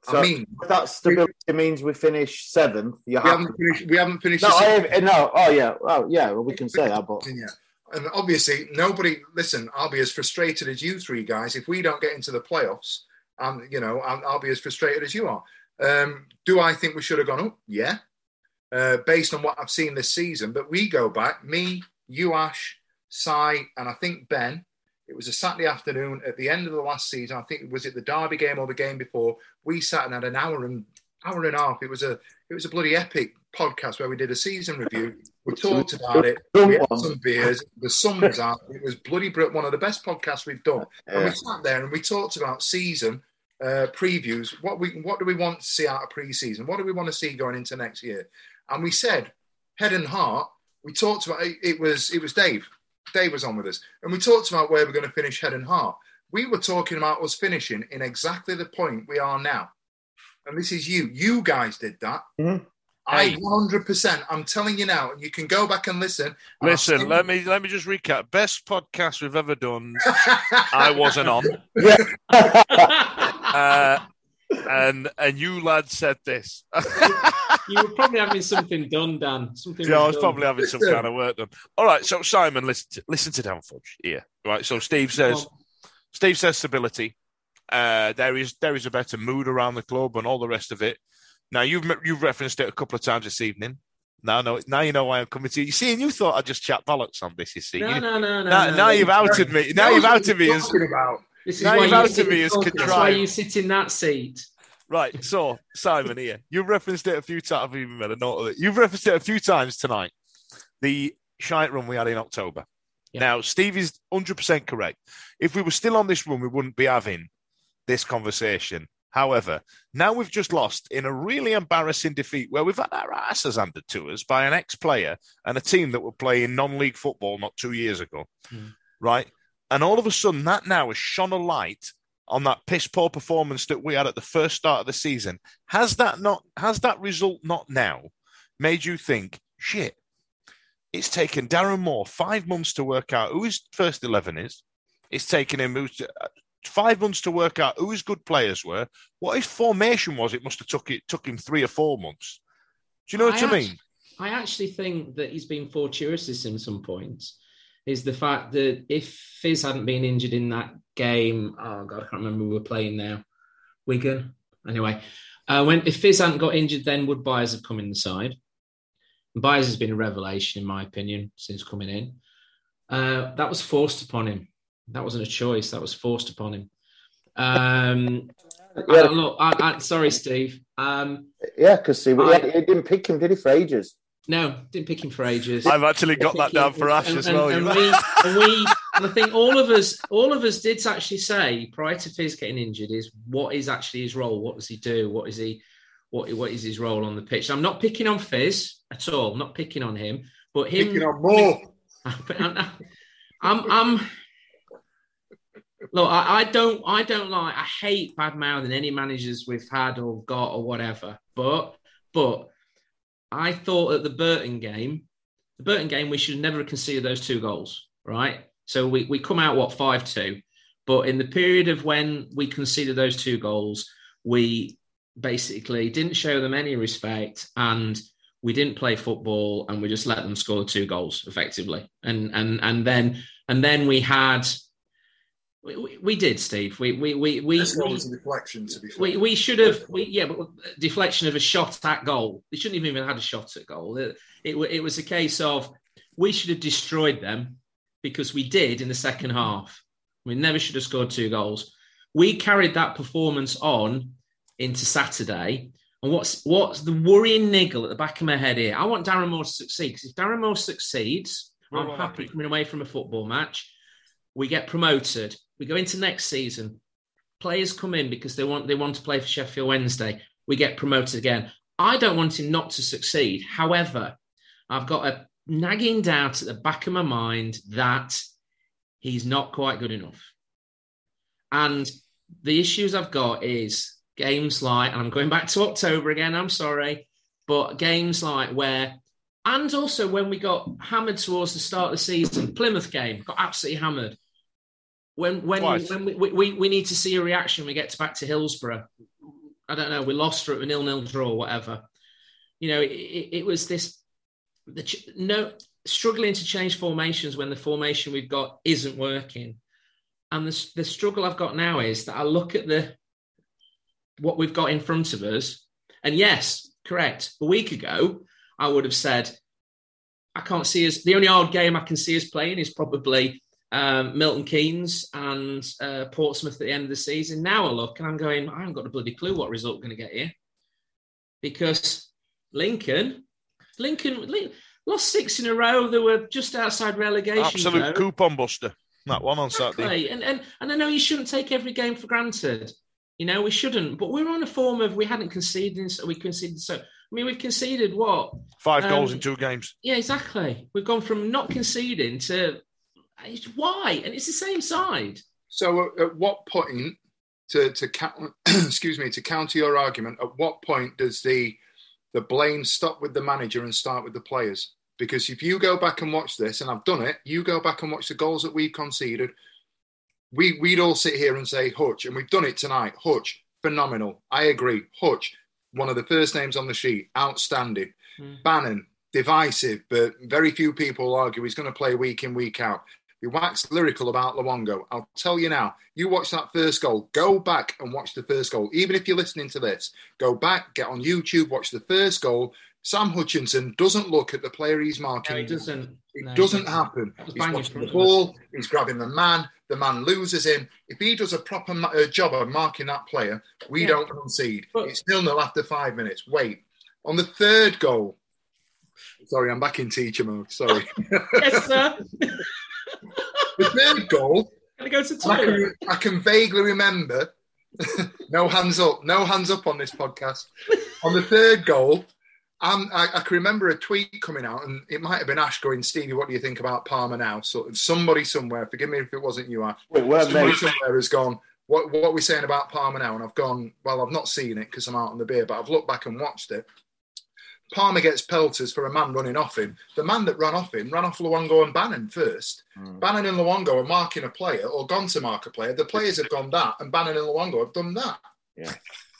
So I mean, that stability means we finish seventh. You we have haven't finished. We haven't finished. no, I, no, oh yeah, Oh yeah, well, we can say that, but yet. And obviously, nobody. Listen, I'll be as frustrated as you three guys if we don't get into the playoffs. And you know, I'll, I'll be as frustrated as you are. Um, do I think we should have gone up? Yeah, uh, based on what I've seen this season. But we go back. Me, you, Ash, Si, and I think Ben. It was a Saturday afternoon at the end of the last season. I think was it the Derby game or the game before. We sat and had an hour and hour and a half. It was a it was a bloody epic podcast where we did a season review. We talked about it. We had some beers. The sun was out. It was bloody brilliant. One of the best podcasts we've done. And we sat there and we talked about season uh, previews. What we what do we want to see out of pre-season? What do we want to see going into next year? And we said head and heart. We talked about it, it was it was Dave. Dave was on with us, and we talked about where we're going to finish head and heart. We were talking about us finishing in exactly the point we are now. And this is you. You guys did that. Mhm. I 100%. I'm telling you now, and you can go back and listen. And Listen, send let me let me just recap. Best podcast we've ever done. <laughs> I wasn't on, <laughs> uh, and and you lads said this. <laughs> you were probably having something done, Dan. Something Yeah, I was done. probably having some kind of work done. All right, so Simon, listen to, listen to Dan Fudge here. Right, so Steve says Steve says stability. Uh, there is there is a better mood around the club and all the rest of it. Now you've you've referenced it a couple of times this evening. Now, no, now you know why I'm coming to you. You see, and you thought I'd just chat bollocks on this. You see, No, You- no, no, no. now, no. now you've outed me. Now you've outed me as about. This is now why you've outed me as That's why contrived. you sit in that seat. Right. So, Simon here, you've referenced it a few times. I've even made a note of it. You've referenced it a few times tonight. The shite run we had in October. Now, Steve is 100% correct. If we were still on this run, we wouldn't be having this conversation. However, now we've just lost in a really embarrassing defeat where we've had our asses handed to us by an ex player and a team that were playing non league football not two years ago. Mm. Right. And all of a sudden, that now has shone a light on that piss poor performance that we had at the first start of the season. Has that not has that result not now made you think, shit, it's taken Darren Moore five months to work out who his first eleven is. It's taken him who's- five months to work out who his good players were. What his formation was, it must have took it took him three or four months. Do you know what I, I mean? I actually think that he's been fortuitous in some points. Is the fact that if Fizz hadn't been injured in that game, oh god, I can't remember who we were playing now. Wigan. Anyway, uh, when if Fizz hadn't got injured, then would Byers have come in the side? And Byers has been a revelation, in my opinion, since coming in. Uh, that was forced upon him. That wasn't a choice. That was forced upon him. <laughs> Um, yeah, don't look, I, I, sorry, Steve. Um, yeah, because he, I- he didn't pick him, did he, for ages? no, didn't pick him for ages. I've actually got that down for Ash and, as well. And, you- we, and we, <laughs> and I think all of us, all of us did actually say prior to Fizz getting injured is what is actually his role? What does he do? What is he? What what is his role on the pitch? I'm not picking on Fizz at all. I'm not picking on him, but him. Picking on Moore. <laughs> I'm, I'm, I'm look. I, I don't. I don't like. I hate bad mouthing any managers we've had or got or whatever. But, but I thought at the Burton game, the Burton game, we should never concede those two goals. Right. So we we come out what five two, but in the period of when we conceded those two goals, we basically didn't show them any respect and we didn't play football and we just let them score two goals effectively and and and then and then we had we, we, we did steve we we we we, This one we, was a deflection, to be fair. we, we should have we yeah but uh, deflection of a shot at goal they shouldn't have even had a shot at goal it, it, it was a case of we should have destroyed them because we did in the second half we never should have scored two goals we carried that performance on into saturday And what's what's the worrying niggle at the back of my head here? I want Darren Moore to succeed because if Darren Moore succeeds, We're I'm happy happy. coming away from a football match. We get promoted. We go into next season. Players come in because they want they want to play for Sheffield Wednesday. We get promoted again. I don't want him not to succeed. However, I've got a nagging doubt at the back of my mind that he's not quite good enough. And the issues I've got is games like, and I'm going back to October again, I'm sorry, but games like where, and also when we got hammered towards the start of the season, Plymouth game, got absolutely hammered. When when Twice. when we, we, we need to see a reaction, we get to back to Hillsborough. I don't know, we lost for a nil nil draw, or whatever. You know, it, it, it was this the ch- no struggling to change formations when the formation we've got isn't working. And the, the struggle I've got now is that I look at the what we've got in front of us, and yes, correct. A week ago, I would have said I can't see us. The only hard game I can see us playing is probably um, Milton Keynes and uh, Portsmouth at the end of the season. Now I look and I'm going, I haven't got a bloody clue what result we're going to get here because Lincoln, Lincoln, Lin- lost six in a row. They were just outside relegation. Absolute Joe. coupon buster. That one on Saturday. And, and and I know you shouldn't take every game for granted. You know, we shouldn't. But we're on a form of we hadn't conceded. So we conceded. So I mean, we've conceded what? Five Um, goals in two games. Yeah, exactly. We've gone from not conceding to why, and it's the same side. So, at, at what point to to count, <clears throat> excuse me to counter your argument? At what point does the the blame stop with the manager and start with the players? Because if you go back and watch this, and I've done it, you go back and watch the goals that we've conceded. We we'd all sit here and say Hutch, and we've done it tonight. Hutch, phenomenal. I agree. Hutch, one of the first names on the sheet, outstanding. Mm. Bannan, divisive, but very few people argue he's going to play week in, week out. He waxed lyrical about Luongo. I'll tell you now, you watch that first goal, go back and watch the first goal. Even if you're listening to this, go back, get on YouTube, watch the first goal. Sam Hutchinson doesn't look at the player he's marking. No, it doesn't. It No, doesn't it happen. He's watching the ball. He's grabbing the man. The man loses him. If he does a proper ma- uh, job of marking that player, we Yeah. don't concede. But- it's still nil after five minutes. Wait. On the third goal, sorry, I'm back in teacher mode. Sorry. Yes, sir. <laughs> the third goal, Gonna go to I can, I can vaguely remember. <laughs> no hands up. No hands up on this podcast. on the third goal, um, I, I can remember a tweet coming out, and it might have been Ash going, Stevie, what do you think about Palmer now? So somebody somewhere, forgive me if it wasn't you, Ash. Wait, Somebody me. somewhere has gone, what, what are we saying about Palmer now? And I've gone, well, I've not seen it because I'm out on the beer, but I've looked back and watched it. Palmer gets pelters for a man running off him. The man that ran off him ran off Luongo and Bannan first. Hmm. Bannan and Luongo are marking a player or gone to mark a player. The players have gone that, and Bannan and Luongo have done that. Yeah.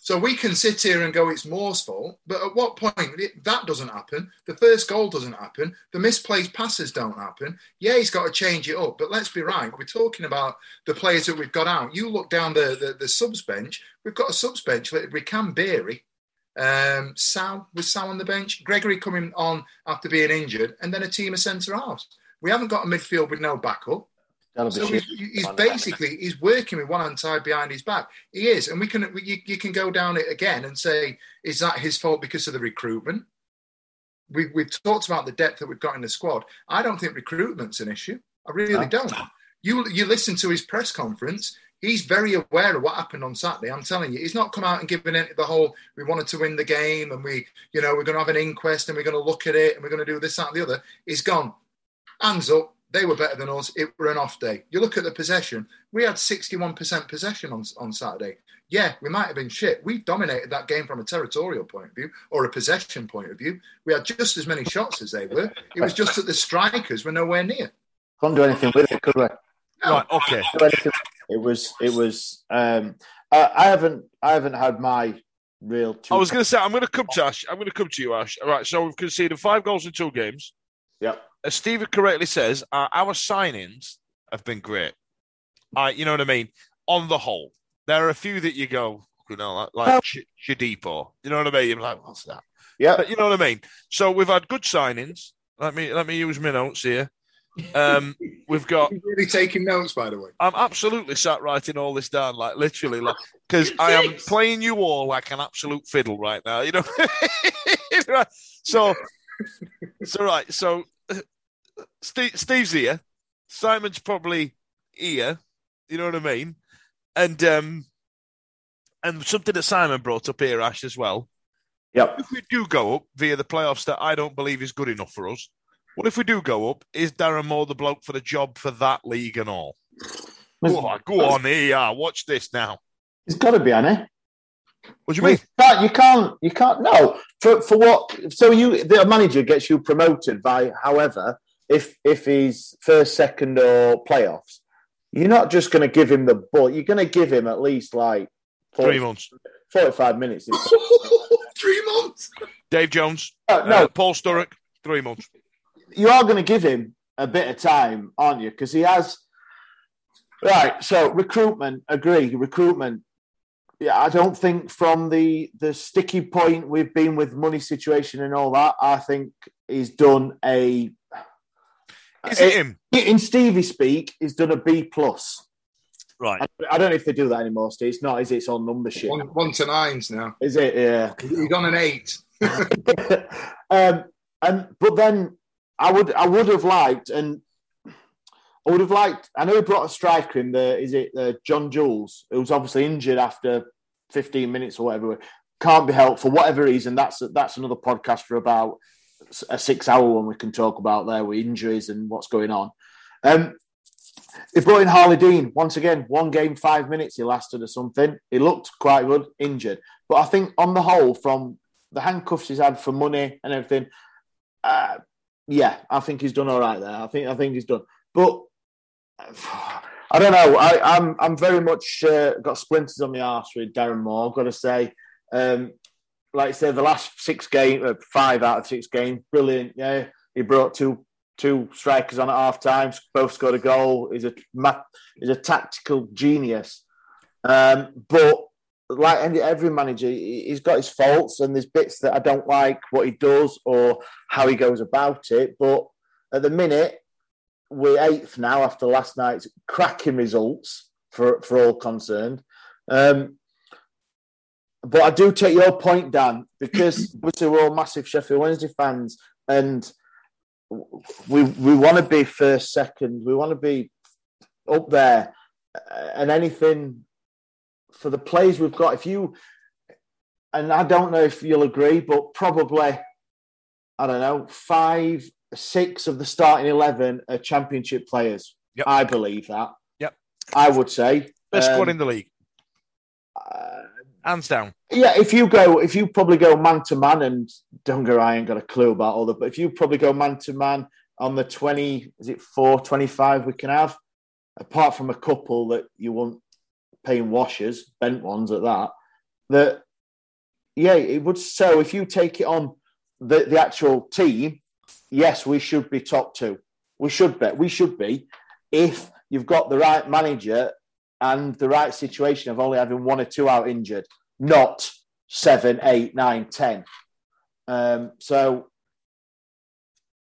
So we can sit here and go, it's Moore's fault. But at what point it, that doesn't happen? The first goal doesn't happen. The misplaced passes don't happen. Yeah, he's got to change it up. But let's be right. We're talking about the players that we've got out. You look down the, the, the subs bench. We've got a subs bench. That we can Beery. Um, Sal was Sal on the bench. Gregory coming on after being injured, and then a team of centre halves. We haven't got a midfield with no backup. So he's, he's basically he's working with one hand tied behind his back. He is, and we can we, you, you can go down it again and say, is that his fault because of the recruitment? We, we've talked about the depth that we've got in the squad. I don't think recruitment's an issue. I really No. don't. You you listen to his press conference. He's very aware of what happened on Saturday. I'm telling you, he's not come out and given it the whole. We wanted to win the game, and we, you know, we're going to have an inquest, and we're going to look at it, and we're going to do this, that, and the other. He's gone. Hands up. They were better than us. It were an off day. You look at the possession. We had 61% possession on, on Saturday. Yeah, we might have been shit. We dominated that game from a territorial point of view or a possession point of view. We had just as many shots as they were. It was just that the strikers were nowhere near. Couldn't do anything with it, could we? Right, okay. It was. It was. Um, I, I haven't. I haven't had my real. Two I was going to say, I'm going to come to Ash. I'm going to come to you, Ash. All right, so we've conceded five goals in two games. Yep. As Stephen correctly says, our, our signings have been great. I, you know what I mean? On the whole, there are a few that you go, you know, like, like Well- Sh- Shodipo. You know what I mean? You're like, what's that? Yeah. But you know what I mean? So we've had good signings. Let me let me use my notes here. Um, we've got. He's really taking notes, by the way. I'm absolutely sat writing all this down, like literally, like because I am playing you all like an absolute fiddle right now. You know. <laughs> Right. So, so right. So, Steve, Steve's here. Simon's probably here. You know what I mean? And um, and something that Simon brought up here, Ash, as well. Yep. If we do go up via the playoffs, that I don't believe is good enough for us. What if we do go up? Is Darren Moore the bloke for the job for that league and all? Go on, go on here. you are. Watch this now. It's got to be, Annie. What do you mean? You can't, you can't, you can't. No, for for what? So you, the manager gets you promoted by, however, if if he's first, second, or playoffs, you're not just going to give him the ball. You're going to give him at least like 40, Three months. forty-five minutes. <laughs> Three months. Dave Jones. Uh, no, uh, Paul Sturrock. Three months. You are going to give him a bit of time, aren't you? Because he has. Right. So recruitment, agree. Recruitment. Yeah, I don't think from the the sticky point we've been with money situation and all that. I think he's done a. Is it him? In Stevie speak, he's done a B plus. Right. I, I don't know if they do that anymore, Steve. It's not, is it? It's on number shit. One, one to nines now. Is it? Yeah. He's on an eight. <laughs> um, and but then I would I would have liked and I would have liked. I know he brought a striker in there. Is it uh, John Jules, who was obviously injured after 15 minutes or whatever? Can't be helped for whatever reason. That's that's another podcast for about a six hour one we can talk about there with injuries and what's going on. Um, he brought in Harlee Dean once again. One game, five minutes. He lasted or something. He looked quite good, injured. But I think on the whole, from the handcuffs he's had for money and everything, uh, yeah, I think he's done all right there. I think I think he's done. But <sighs> I don't know. I, I'm I'm very much uh, got splinters on my arse with Darren Moore. I've got to say, um, like I said, the last six game, uh, five out of six games, brilliant. Yeah, he brought two two strikers on at half time. Both scored a goal. He's a he's a tactical genius. Um, but like any- every manager, he- he's got his faults and there's bits that I don't like what he does or how he goes about it. But at the minute, we're eighth now after last night's cracking results for for all concerned. Um, but I do take your point, Dan, because <clears throat> we're all massive Sheffield Wednesday fans, and we we want to be first, second. We want to be up there, uh, and anything for the plays we've got. If you and I don't know if you'll agree, but probably I don't know five, six of the starting eleven are championship players. Yep. I believe that. Yep. I would say Best Um, squad in the league, uh, hands down. yeah, if you go, if you probably go man to man, and Dunga, I ain't got a clue about all that, but if you probably go man to man on the 20, is it 4, 25 we can have, apart from a couple that you want paying washers, bent ones at that, that, yeah, it would. So if you take it on the, the actual team, yes, we should be top two. We should be. We should be if you've got the right manager and the right situation of only having one or two out injured, not seven, eight, nine, ten. Um, so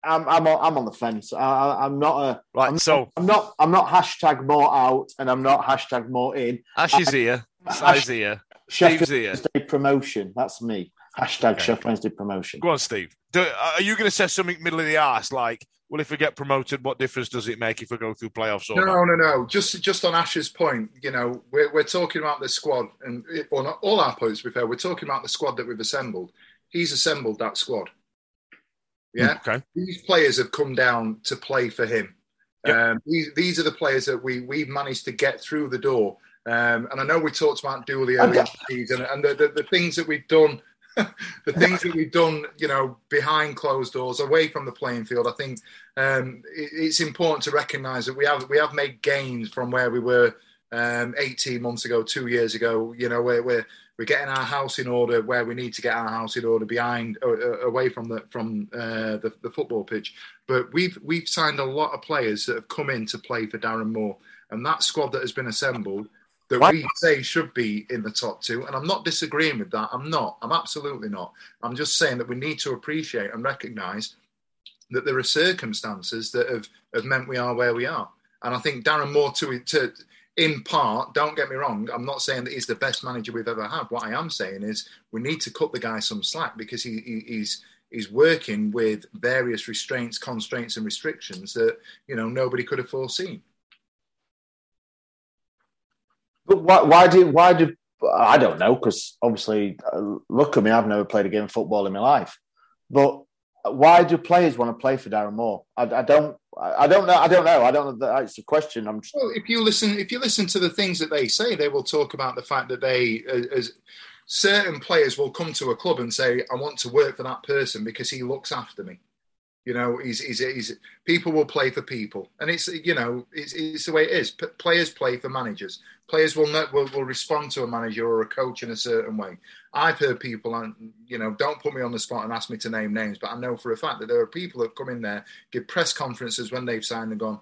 I'm I'm on, I'm on the fence. I, I- I'm not a Right. I'm, so I'm not I'm not hashtag Moore out and I'm not hashtag Moore in. Ash is here. Si's here. Sheffield Steve's here. Wednesday promotion. That's me. Hashtag Okay. Sheffield Wednesday promotion. Go on, Steve. Do, are you going to say something middle of the arse like, well, if we get promoted, what difference does it make if we go through playoffs or No, not? no, no. Just just on Ash's point, you know, we're, we're talking about the squad, and it, well, all our points, to be fair, we're talking about the squad that we've assembled. He's assembled that squad. Yeah, Okay. these players have come down to play for him. Yep. Um, these, these are the players that we we've managed to get through the door. Um, and I know we talked about Dooley earlier in the season, and the, the, the things that we've done, <laughs> the things that we've done, you know, behind closed doors, away from the playing field. I think um, it, it's important to recognise that we have we have made gains from where we were um, 18 months ago, two years ago. You know, we're, we're we're getting our house in order where we need to get our house in order behind uh, uh, away from the from uh, the, the football pitch. But we've we've signed a lot of players that have come in to play for Darren Moore, and that squad that has been assembled that Right. we say should be in the top two. And I'm not disagreeing with that. I'm not. I'm absolutely not. I'm just saying that we need to appreciate and recognise that there are circumstances that have, have meant we are where we are. And I think Darren Moore, to, to in part, don't get me wrong, I'm not saying that he's the best manager we've ever had. What I am saying is we need to cut the guy some slack because he, he he's he's working with various restraints, constraints, and restrictions that you know nobody could have foreseen. But why, why do why do I don't know because obviously, uh, look at me, I've never played a game of football in my life. But why do players want to play for Darren Moore? I, I don't, I don't know, I don't know, I don't know. That's a question. I'm. Just... Well, if you listen, if you listen to the things that they say, they will talk about the fact that they, uh, as certain players, will come to a club and say, "I want to work for that person because he looks after me." You know, he's, he's, he's, people will play for people, and it's you know it's, it's the way it is. P- players play for managers. Players will, not, will will respond to a manager or a coach in a certain way. I've heard people, and you know, don't put me on the spot and ask me to name names, but I know for a fact that there are people that come in there, give press conferences when they've signed and gone.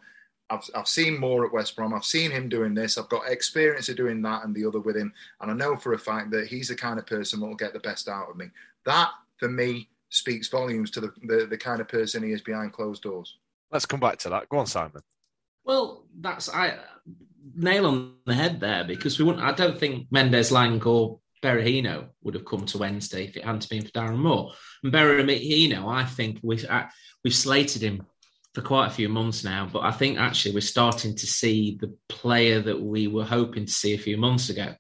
I've, I've seen more at West Brom. I've seen him doing this. I've got experience of doing that and the other with him, and I know for a fact that he's the kind of person that will get the best out of me. That for me speaks volumes to the, the, the kind of person he is behind closed doors. Let's come back to that. Go on, Simon. Well, that's I nail on the head there because we wouldn't. I don't think Mendez-Laing or Berahino would have come to Wednesday if it hadn't been for Darren Moore. And Berahino, I think we uh, we've slated him for quite a few months now, but I think actually we're starting to see the player that we were hoping to see a few months ago.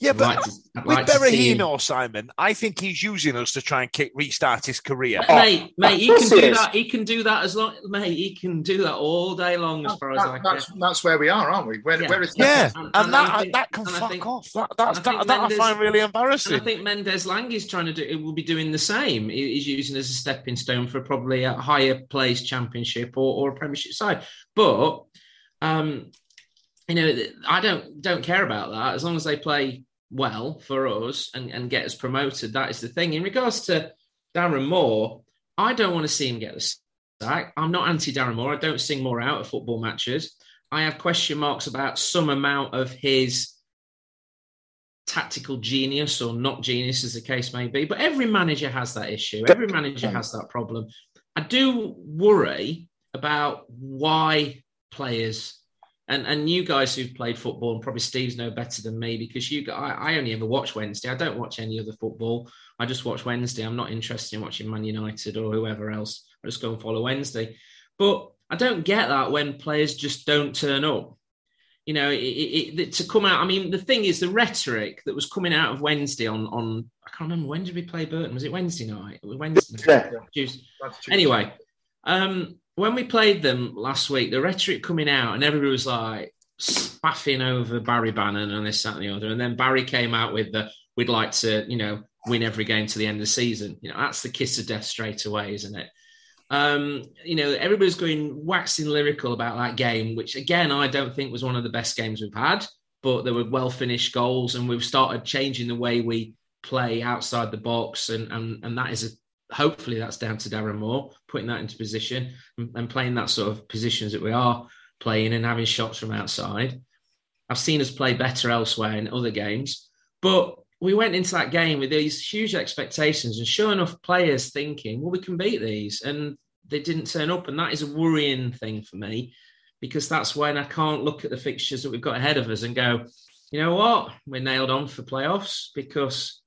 Yeah, but like to, with like Berahino, Simon, I think he's using us to try and kick restart his career. Oh, mate, mate, he can do that. He can do that as long, mate. He can do that all day long, as far that, as I that's, can. That's where we are, aren't we? Where, yeah, where yeah. And, and, and, that think, that can fuck think, off. That, that's, that, that I find really embarrassing. I think Mendez-Laing is trying to do. It will be doing the same. He's using as a stepping stone for probably a higher place championship or, or a Premiership side, but. um you know, I don't don't care about that as long as they play well for us and, and get us promoted. That is the thing. In regards to Darren Moore, I don't want to see him get the sack. I'm not anti Darren Moore. I don't sing Moore out of football matches. I have question marks about some amount of his tactical genius or not genius, as the case may be. But every manager has that issue. Every manager has that problem. I do worry about why players and and you guys who've played football and probably Steve's know better than me because you I, I only ever watch Wednesday. I don't watch any other football. I just watch Wednesday. I'm not interested in watching Man United or whoever else. I just go and follow Wednesday. But I don't get that when players just don't turn up. You know, it, it, it, to come out. I mean, the thing is, the rhetoric that was coming out of Wednesday on on I can't remember when did we play Burton? Was it Wednesday night? It was Wednesday. Yeah. Anyway, um, when we played them last week, the rhetoric coming out and everybody was like spaffing over Barry Bannan and this, that, and the other. And then Barry came out with the, we'd like to, you know, win every game to the end of the season. You know, that's the kiss of death straight away, isn't it? Um, you know, everybody's going waxing lyrical about that game, which again, I don't think was one of the best games we've had, but there were well finished goals and we've started changing the way we play outside the box. And, and, and that is a hopefully that's down to Darren Moore putting that into position and, playing that sort of positions that we are playing and having shots from outside. I've seen us play better elsewhere in other games, but we went into that game with these huge expectations and sure enough, players thinking, well, we can beat these, and they didn't turn up, and that is a worrying thing for me because that's when I can't look at the fixtures that we've got ahead of us and go, you know what, we're nailed on for playoffs because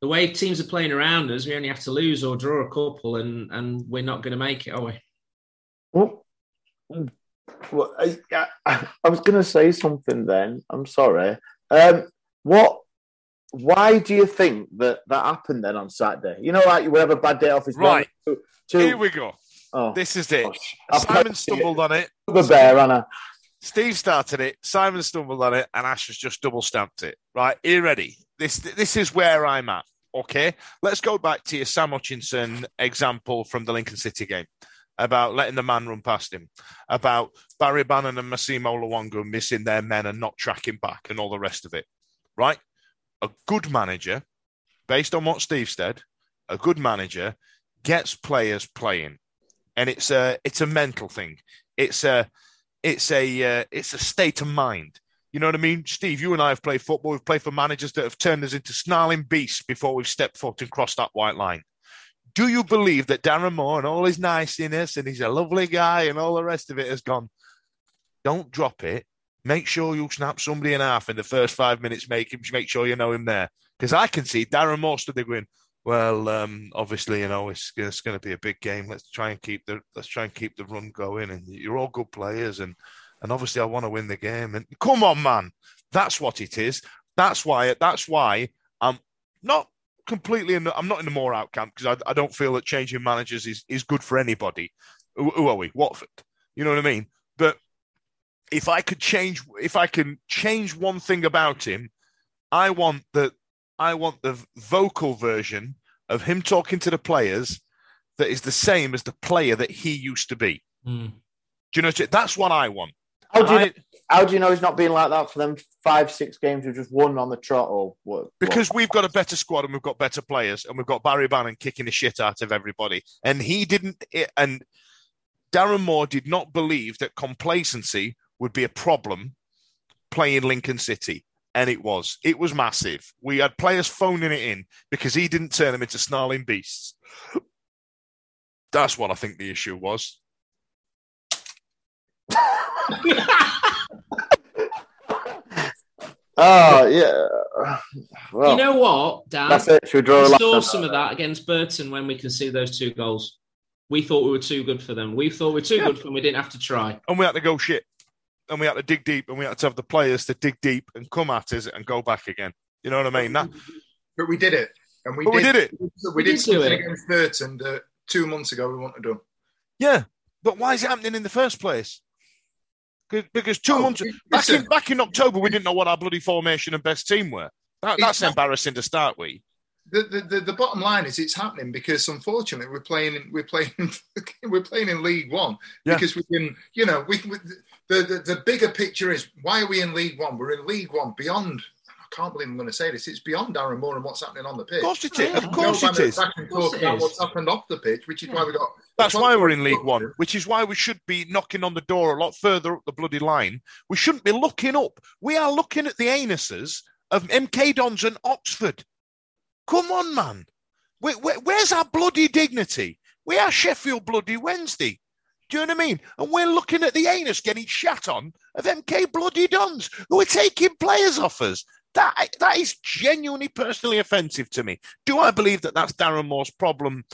the way teams are playing around us, we only have to lose or draw a couple, and and we're not going to make it, are we? Well, well I, I, I was going to say something. Then I'm sorry. Um, what? Why do you think that that happened then on Saturday? You know, like you have a bad day off his right. To, to... Here we go. Oh, this is it. Simon stumbled on it. The bear, Anna. Steve started it. Simon stumbled on it, and Ash has just double stamped it. Right, are you ready? This this is where I'm at. Okay, let's go back to your Sam Hutchinson example from the Lincoln City game about letting the man run past him, about Barry Bannan and Massimo Luongo missing their men and not tracking back, and all the rest of it. Right, a good manager, based on what Steve said, a good manager gets players playing, and it's a it's a mental thing. It's a it's a uh, it's a state of mind. You know what I mean? Steve, you and I have played football. We've played for managers that have turned us into snarling beasts before we've stepped foot and crossed that white line. Do you believe that Darren Moore and all his niceness and he's a lovely guy and all the rest of it has gone? Don't drop it. Make sure you snap somebody in half in the first five minutes. Make him make sure you know him there because I can see Darren Moore stood there going, "Well, um, obviously, you know, it's, it's going to be a big game. Let's try and keep the let's try and keep the run going. And you're all good players, and and obviously, I want to win the game. And come on, man, that's what it is. That's why. That's why I'm not completely. In the, I'm not in the Moore out camp because I, I don't feel that changing managers is is good for anybody. Who, who are we? Watford. You know what I mean? But if I could change, if I can change one thing about him, I want the I want the vocal version of him talking to the players that is the same as the player that he used to be. Mm. Do you know? That's what I want. How do you, I- know, how do you know he's not being like that for them five, six games we've just won on the trot or what? Because what? we've got a better squad and we've got better players and we've got Barry Bannan kicking the shit out of everybody. And he didn't, and Darren Moore did not believe that complacency would be a problem playing Lincoln City. And it was. It was massive. We had players phoning it in because he didn't turn them into snarling beasts. That's what I think the issue was. <laughs> Oh yeah. Well, you know what, Dan? that's it. Should we draw a We line? saw some that? of that against Burton when we conceded those two goals. We thought we were too good for them. We thought we were too good for them. We didn't have to try. And we had to go shit. And we had to dig deep and we had to have the players to dig deep and come at us and go back again. You know what I mean? That, But we did it, and we but we did, did it. We, We did, did do something it. against Burton that two months ago we wanted to do. Yeah, but why is it happening in the first place? 'Cause- Because two Oh, months back in back in October, we didn't know what our bloody formation and best team were. That, that's not- embarrassing to start with. The, the, the, the bottom line is it's happening because unfortunately we're playing in, we're playing <laughs> we're playing in League One Yeah. because we can you know we, we the, the the bigger picture is why are we in League One? We're in League One beyond. I can't believe I'm going to say this. It's beyond Darren Moore and what's happening on the pitch. Of course it Oh, yeah. Of course Go it back- and Of course talk about what's happened off the pitch, which is why we got. That's why we're in League. One, which is why we should be knocking on the door a lot further up the bloody line. We shouldn't be looking up. We are looking at the anuses of MK Dons and Oxford. Come on, man. Where, where- where's our bloody dignity? We are Sheffield bloody Wednesday. Do you know what I mean? And we're looking at the anus getting shat on of MK bloody Dons who are taking players off us. That, that is genuinely personally offensive to me. Do I believe that that's Darren Moore's problem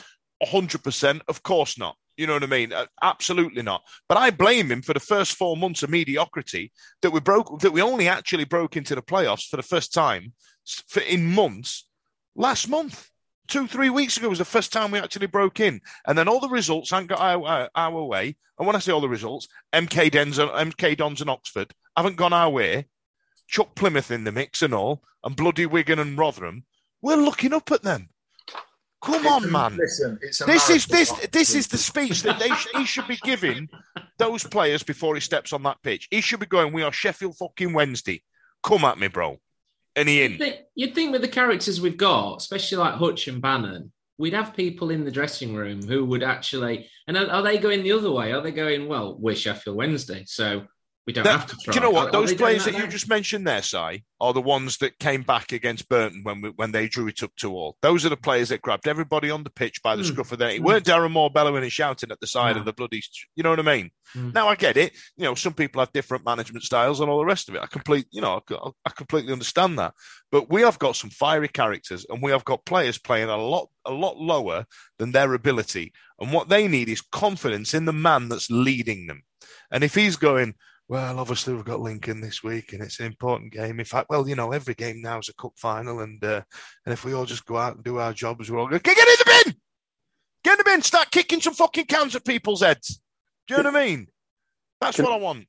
100%? Of course not. You know what I mean? Absolutely not. But I blame him for the first four months of mediocrity that we broke, that we only actually broke into the playoffs for the first time for, in months last month. Two, three weeks ago was the first time we actually broke in. And then all the results haven't got our, our, our way. And when I say all the results, MK, Dons, MK Dons and Oxford haven't gone our way. Chuck Plymouth in the mix and all, and bloody Wigan and Rotherham. We're looking up at them. Come on, man. Listen, This is this this is the speech that they sh- he should be giving those players before he steps on that pitch. He should be going, "We are Sheffield fucking Wednesday. Come at me, bro." And he You'd in. think, you'd think with the characters we've got, especially like Hutch and Bannan, we'd have people in the dressing room who would actually. And are, are they going the other way? Are they going, well, we're Sheffield Wednesday, so we don't That- have to try? do you know what? are Those doing players that you just mentioned there, Si, are the ones that came back against Burton when we, when they drew it up to all. Those are the players that grabbed everybody on the pitch by the Hmm. scruff of their neck. It Hmm. weren't Darren Moore bellowing and shouting at the side No. of the bloody. You know what I mean? Hmm. Now I get it. You know, some people have different management styles and all the rest of it. I complete, you know, I, I completely understand that. But we have got some fiery characters, and we have got players playing a lot, a lot lower than their ability. And what they need is confidence in the man that's leading them. And if he's going, well, obviously we've got Lincoln this week, and it's an important game. In fact, well, you know, every game now is a cup final, and uh, and if we all just go out and do our jobs, we're all going, get in the bin, get in the bin, start kicking some fucking cans at people's heads. Do you know what I mean? That's Can- what I want.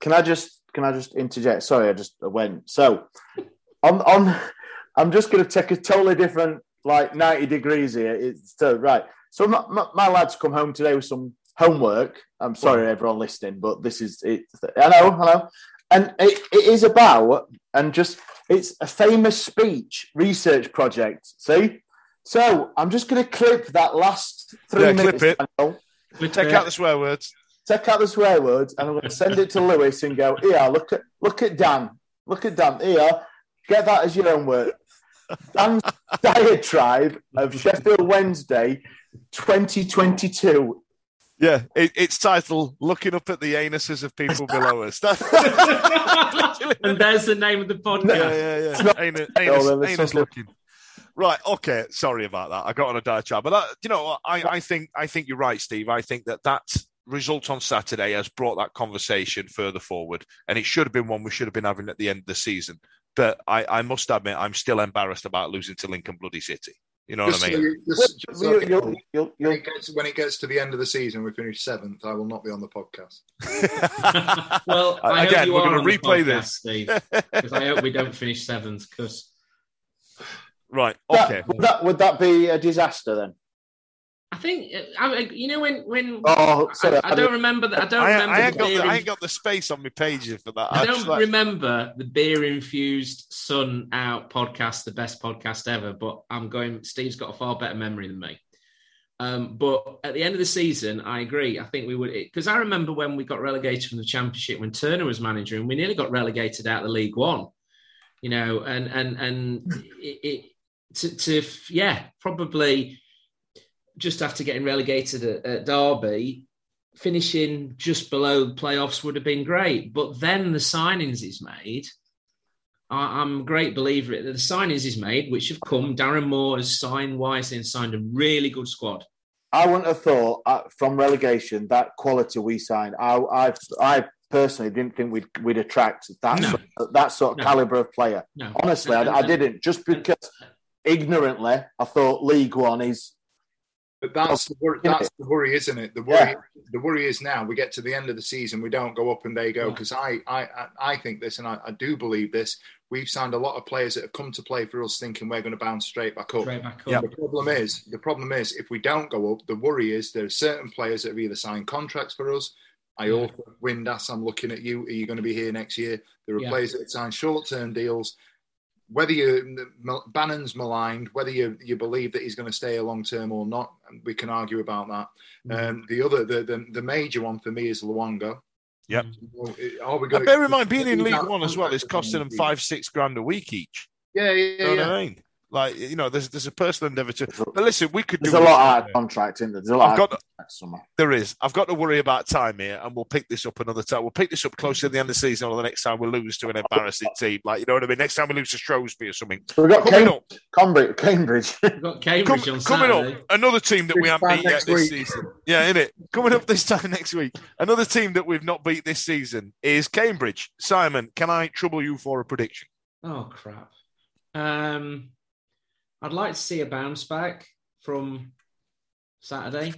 Can I just can I just interject? Sorry, I just went. So on on I'm just going to take a totally different like 90 degrees here. It's so right. So my, my, my lads come home today with some homework. I'm sorry, everyone listening, but this is it. I know, I know, and it, it is about and just it's a famous speech research project. See, so I'm just going to clip that last three Yeah, clip minutes. it. Daniel Take out the swear words. take out the swear words and I'm going to send it to Lewis and go, here, look at look at Dan, look at Dan, here, get that as your own work. Dan's, <laughs> diatribe of Sheffield Wednesday 2022. Yeah, it, it's titled "Looking Up at the Anuses of People Below Us." <laughs> <laughs> And there's the name of the podcast. yeah, yeah, yeah. not- Anus, Oh, anus, well, anus looking. Right. Okay. Sorry about that. I got on a diatribe, but that, you know. I, I think I think you're right, Steve. I think that that result on Saturday has brought that conversation further forward, and it should have been one we should have been having at the end of the season. But I, I must admit, I'm still embarrassed about losing to Lincoln Bloody City. You know what I mean? you- just- just so You- you you'll- know, you'll- when, it gets, when it gets to the end of the season, we finish seventh. I will not be on the podcast. <laughs> well, uh, I Again, hope you we're gonna replay podcast, this. Steve, because I hope we don't finish seventh. Because <laughs> right. That- Okay. would, that, would that be a disaster then? I think I, I- you know when when Oh, sorry. I, I don't remember that. I don't I, remember I, ain't the got the, I ain't got the space on my pages for that. I I'm don't like- remember the beer infused sun out podcast, the best podcast ever. But I'm going. Steve's got a far better memory than me. Um, but at the end of the season, I agree. I think we would because I remember when we got relegated from the championship when Turner was manager, and we nearly got relegated out of the League One. You know, and and and it, it to, to yeah probably just after getting relegated at, at Derby, finishing just below playoffs would have been great. But then the signings he's made, I, I'm a great believer that the signings he's made, which have come, Darren Moore has signed wisely and signed a really good squad. I wouldn't have thought uh, from relegation that quality we signed. I, I, I personally didn't think we'd we'd attract that No. sort, that sort of No. caliber of player. No, Honestly, I, I didn't. Just because ignorantly, I thought League One is. But that's oh, the worry, that's the worry, isn't it? The worry, the worry is now we get to the end of the season, we don't go up and they go. Because I, I, I- I think this, and I, I do believe this. We've signed a lot of players that have come to play for us, thinking we're going to bounce straight back up. Straight back up. Yeah. The problem is, the problem is, if we don't go up, the worry is there are certain players that have either signed contracts for us. I Yeah. also, Windass, I'm looking at you. Are you going to be here next year? There are Yeah. players that have signed short-term deals. Whether you Bannan's maligned, whether you you believe that he's going to stay a long term or not, we can argue about that. Mm-hmm. Um, the other, the, the the major one for me is Luongo. Yep. Are we going bear in mind, being in League One as well is costing them five, six grand a week each. Yeah, yeah, You know yeah. what I mean? Like, you know, there's there's a personal endeavour to. But listen, we could do. There's a lot all out day. of contract in there. There's a lot I've got of there is. I've got to worry about time here, and we'll pick this up another time. We'll pick this up closer to the end of the season, or the next time we lose to an embarrassing team. Like you know what I mean? Next time we lose to Shrewsbury or something. So we've got Coming Cam- up, Cambridge. Cambridge. We've got Cambridge com- on coming Saturday. up, another team that we haven't time beat yet this week. season. Yeah, in it. Coming up this time next week, another team that we've not beat this season is Cambridge. Simon, can I trouble you for a prediction? Oh crap! Um, I'd like to see a bounce back from Saturday.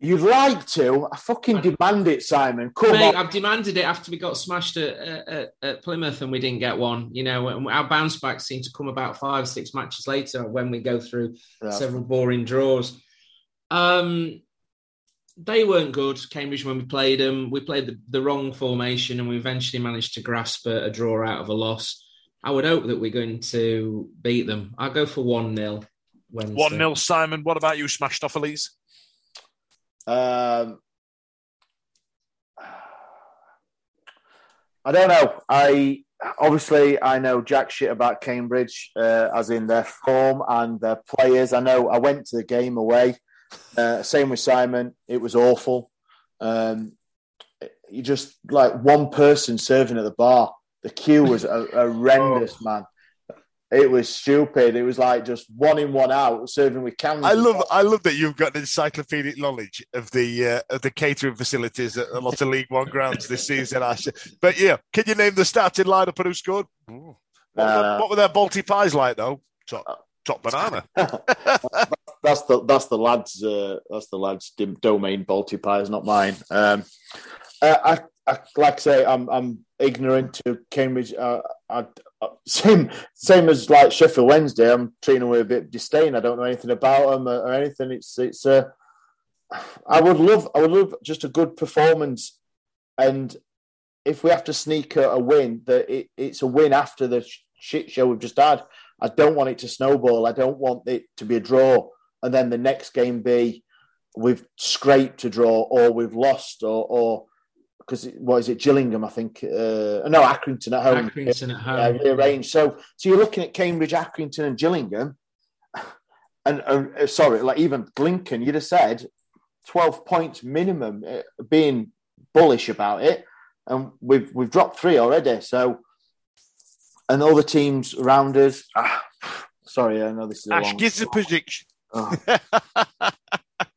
You'd like to? I fucking demand it, Simon. Come Mate, on. I've demanded it after we got smashed at, at, at Plymouth and we didn't get one. You know, and our bounce back seemed to come about five, six matches later when we go through Yeah. several boring draws. Um, they weren't good, Cambridge, when we played them. We played the, the wrong formation and we eventually managed to grasp a, a draw out of a loss. I would hope that we're going to beat them. I'll go for 1 0 1 0, Simon. What about you, Smashed Off Elise? Um, I don't know. I obviously I know jack shit about Cambridge, uh, as in their form and their players. I know I went to the game away. Uh, same with Simon. It was awful. Um, you just like one person serving at the bar. The queue was <laughs> a, horrendous, man. It was stupid. It was like just one in, one out, serving with cans. I love, I love that you've got an encyclopedic knowledge of the uh, of the catering facilities at a lot of League One grounds this season. Ash. But yeah, can you name the starting lineup and who scored? What, were their, Uh, what were their Balti pies like though? Top, top banana. <laughs> that's the that's the lads uh, that's the lads domain. Balti pies, not mine. Um, uh, I, I like I say I'm I'm ignorant to Cambridge. Uh, I, uh, same same as like Sheffield Wednesday. I'm treating them with a bit of disdain. I don't know anything about them or, or anything. It's it's uh, I would love I would love just a good performance, and if we have to sneak a, a win, that it, it's a win after the sh- shit show we've just had. I don't want it to snowball. I don't want it to be a draw, and then the next game be we've scraped a draw or we've lost or or because what is it, Gillingham? I think. Uh, no, Accrington at home. Accrington at home. Uh, rearranged. So, so you're looking at Cambridge, Accrington, and Gillingham, <laughs> and uh, sorry, like even Lincoln. You'd have said twelve points minimum, uh, being bullish about it, and we've we've dropped three already. So, and all the teams around us. Ah, sorry, I know this is a Ash long. gives a prediction. Oh. <laughs>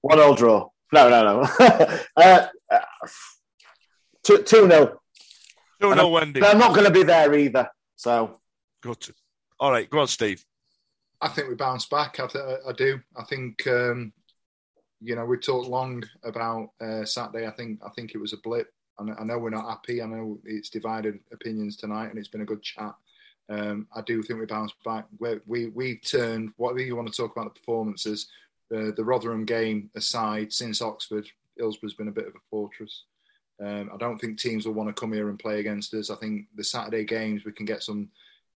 One all draw. No, no, no. <laughs> uh, uh, two, two nil. Don't I'm- Wendy. I'm not going to be there either. So Good. All right, go on, Steve. I think we bounce back. I, th- I do. I think um, you know we talked long about uh, Saturday. I think I think it was a blip. I know, I know we're not happy. I know it's divided opinions tonight, and it's been a good chat. Um, I do think we bounced back. We we we turned. Whatever you want to talk about the performances, the the Rotherham game aside, since Oxford, Hillsborough's been a bit of a fortress. Um, I don't think teams will want to come here and play against us. I think the Saturday games we can get some.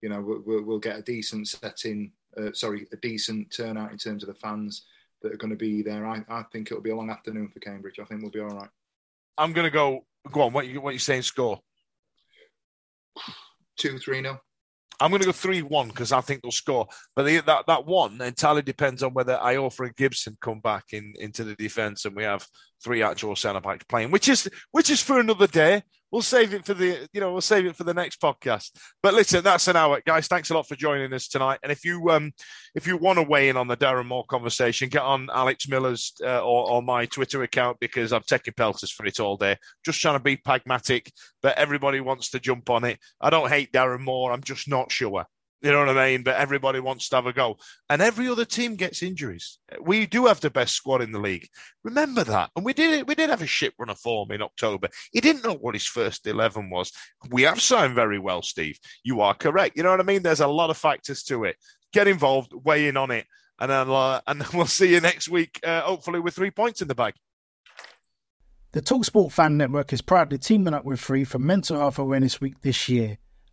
You know, we'll, we'll- get a decent setting uh, sorry, a decent turnout in terms of the fans that are going to be there. I, I think it'll be a long afternoon for Cambridge. I think we'll be all right. I'm going to go. Go on. What you what you saying? Score. Two, three nil. I'm going to go three one because I think they'll score. But the, that that one entirely depends on whether Iorfa and Gibson come back in into the defence and we have three actual centre backs playing, which is which is for another day. We'll save it for the you know we'll save it for the next podcast. But listen, that's an hour, guys. Thanks a lot for joining us tonight. And if you um if you want to weigh in on the Darren Moore conversation, get on Alex Miller's uh, or, my Twitter account because I'm taking pelters for it all day. Just trying to be pragmatic, but everybody wants to jump on it. I don't hate Darren Moore. I'm just not sure. You know what I mean? But everybody wants to have a go. And every other team gets injuries. We do have the best squad in the league. Remember that. And we did it. we did have a shit run of form in October. He didn't know what his first eleven was. We have signed very well, Steve. You are correct. You know what I mean? There's a lot of factors to it. Get involved, weigh in on it, and then uh, <laughs> and we'll see you next week, uh, hopefully with three points in the bag. The Talksport Fan Network is proudly teaming up with Free for Mental Health Awareness Week this year.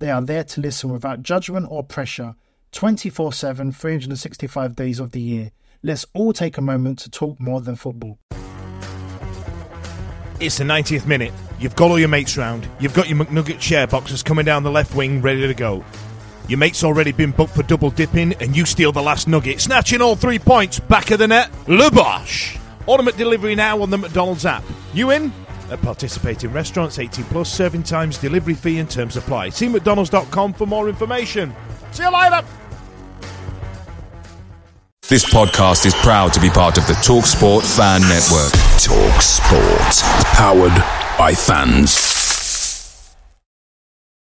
They are there to listen without judgment or pressure 24 7, 365 days of the year. Let's all take a moment to talk more than football. It's the 90th minute. You've got all your mates round. You've got your McNugget share boxes coming down the left wing ready to go. Your mate's already been booked for double dipping, and you steal the last nugget, snatching all three points back of the net. Le Bosch! Automatic delivery now on the McDonald's app. You in? At participating restaurants, 18 plus, serving times, delivery fee, and terms apply. See McDonald's.com for more information. See you later! This podcast is proud to be part of the TalkSport Fan Network. Talk Sport. Powered by fans.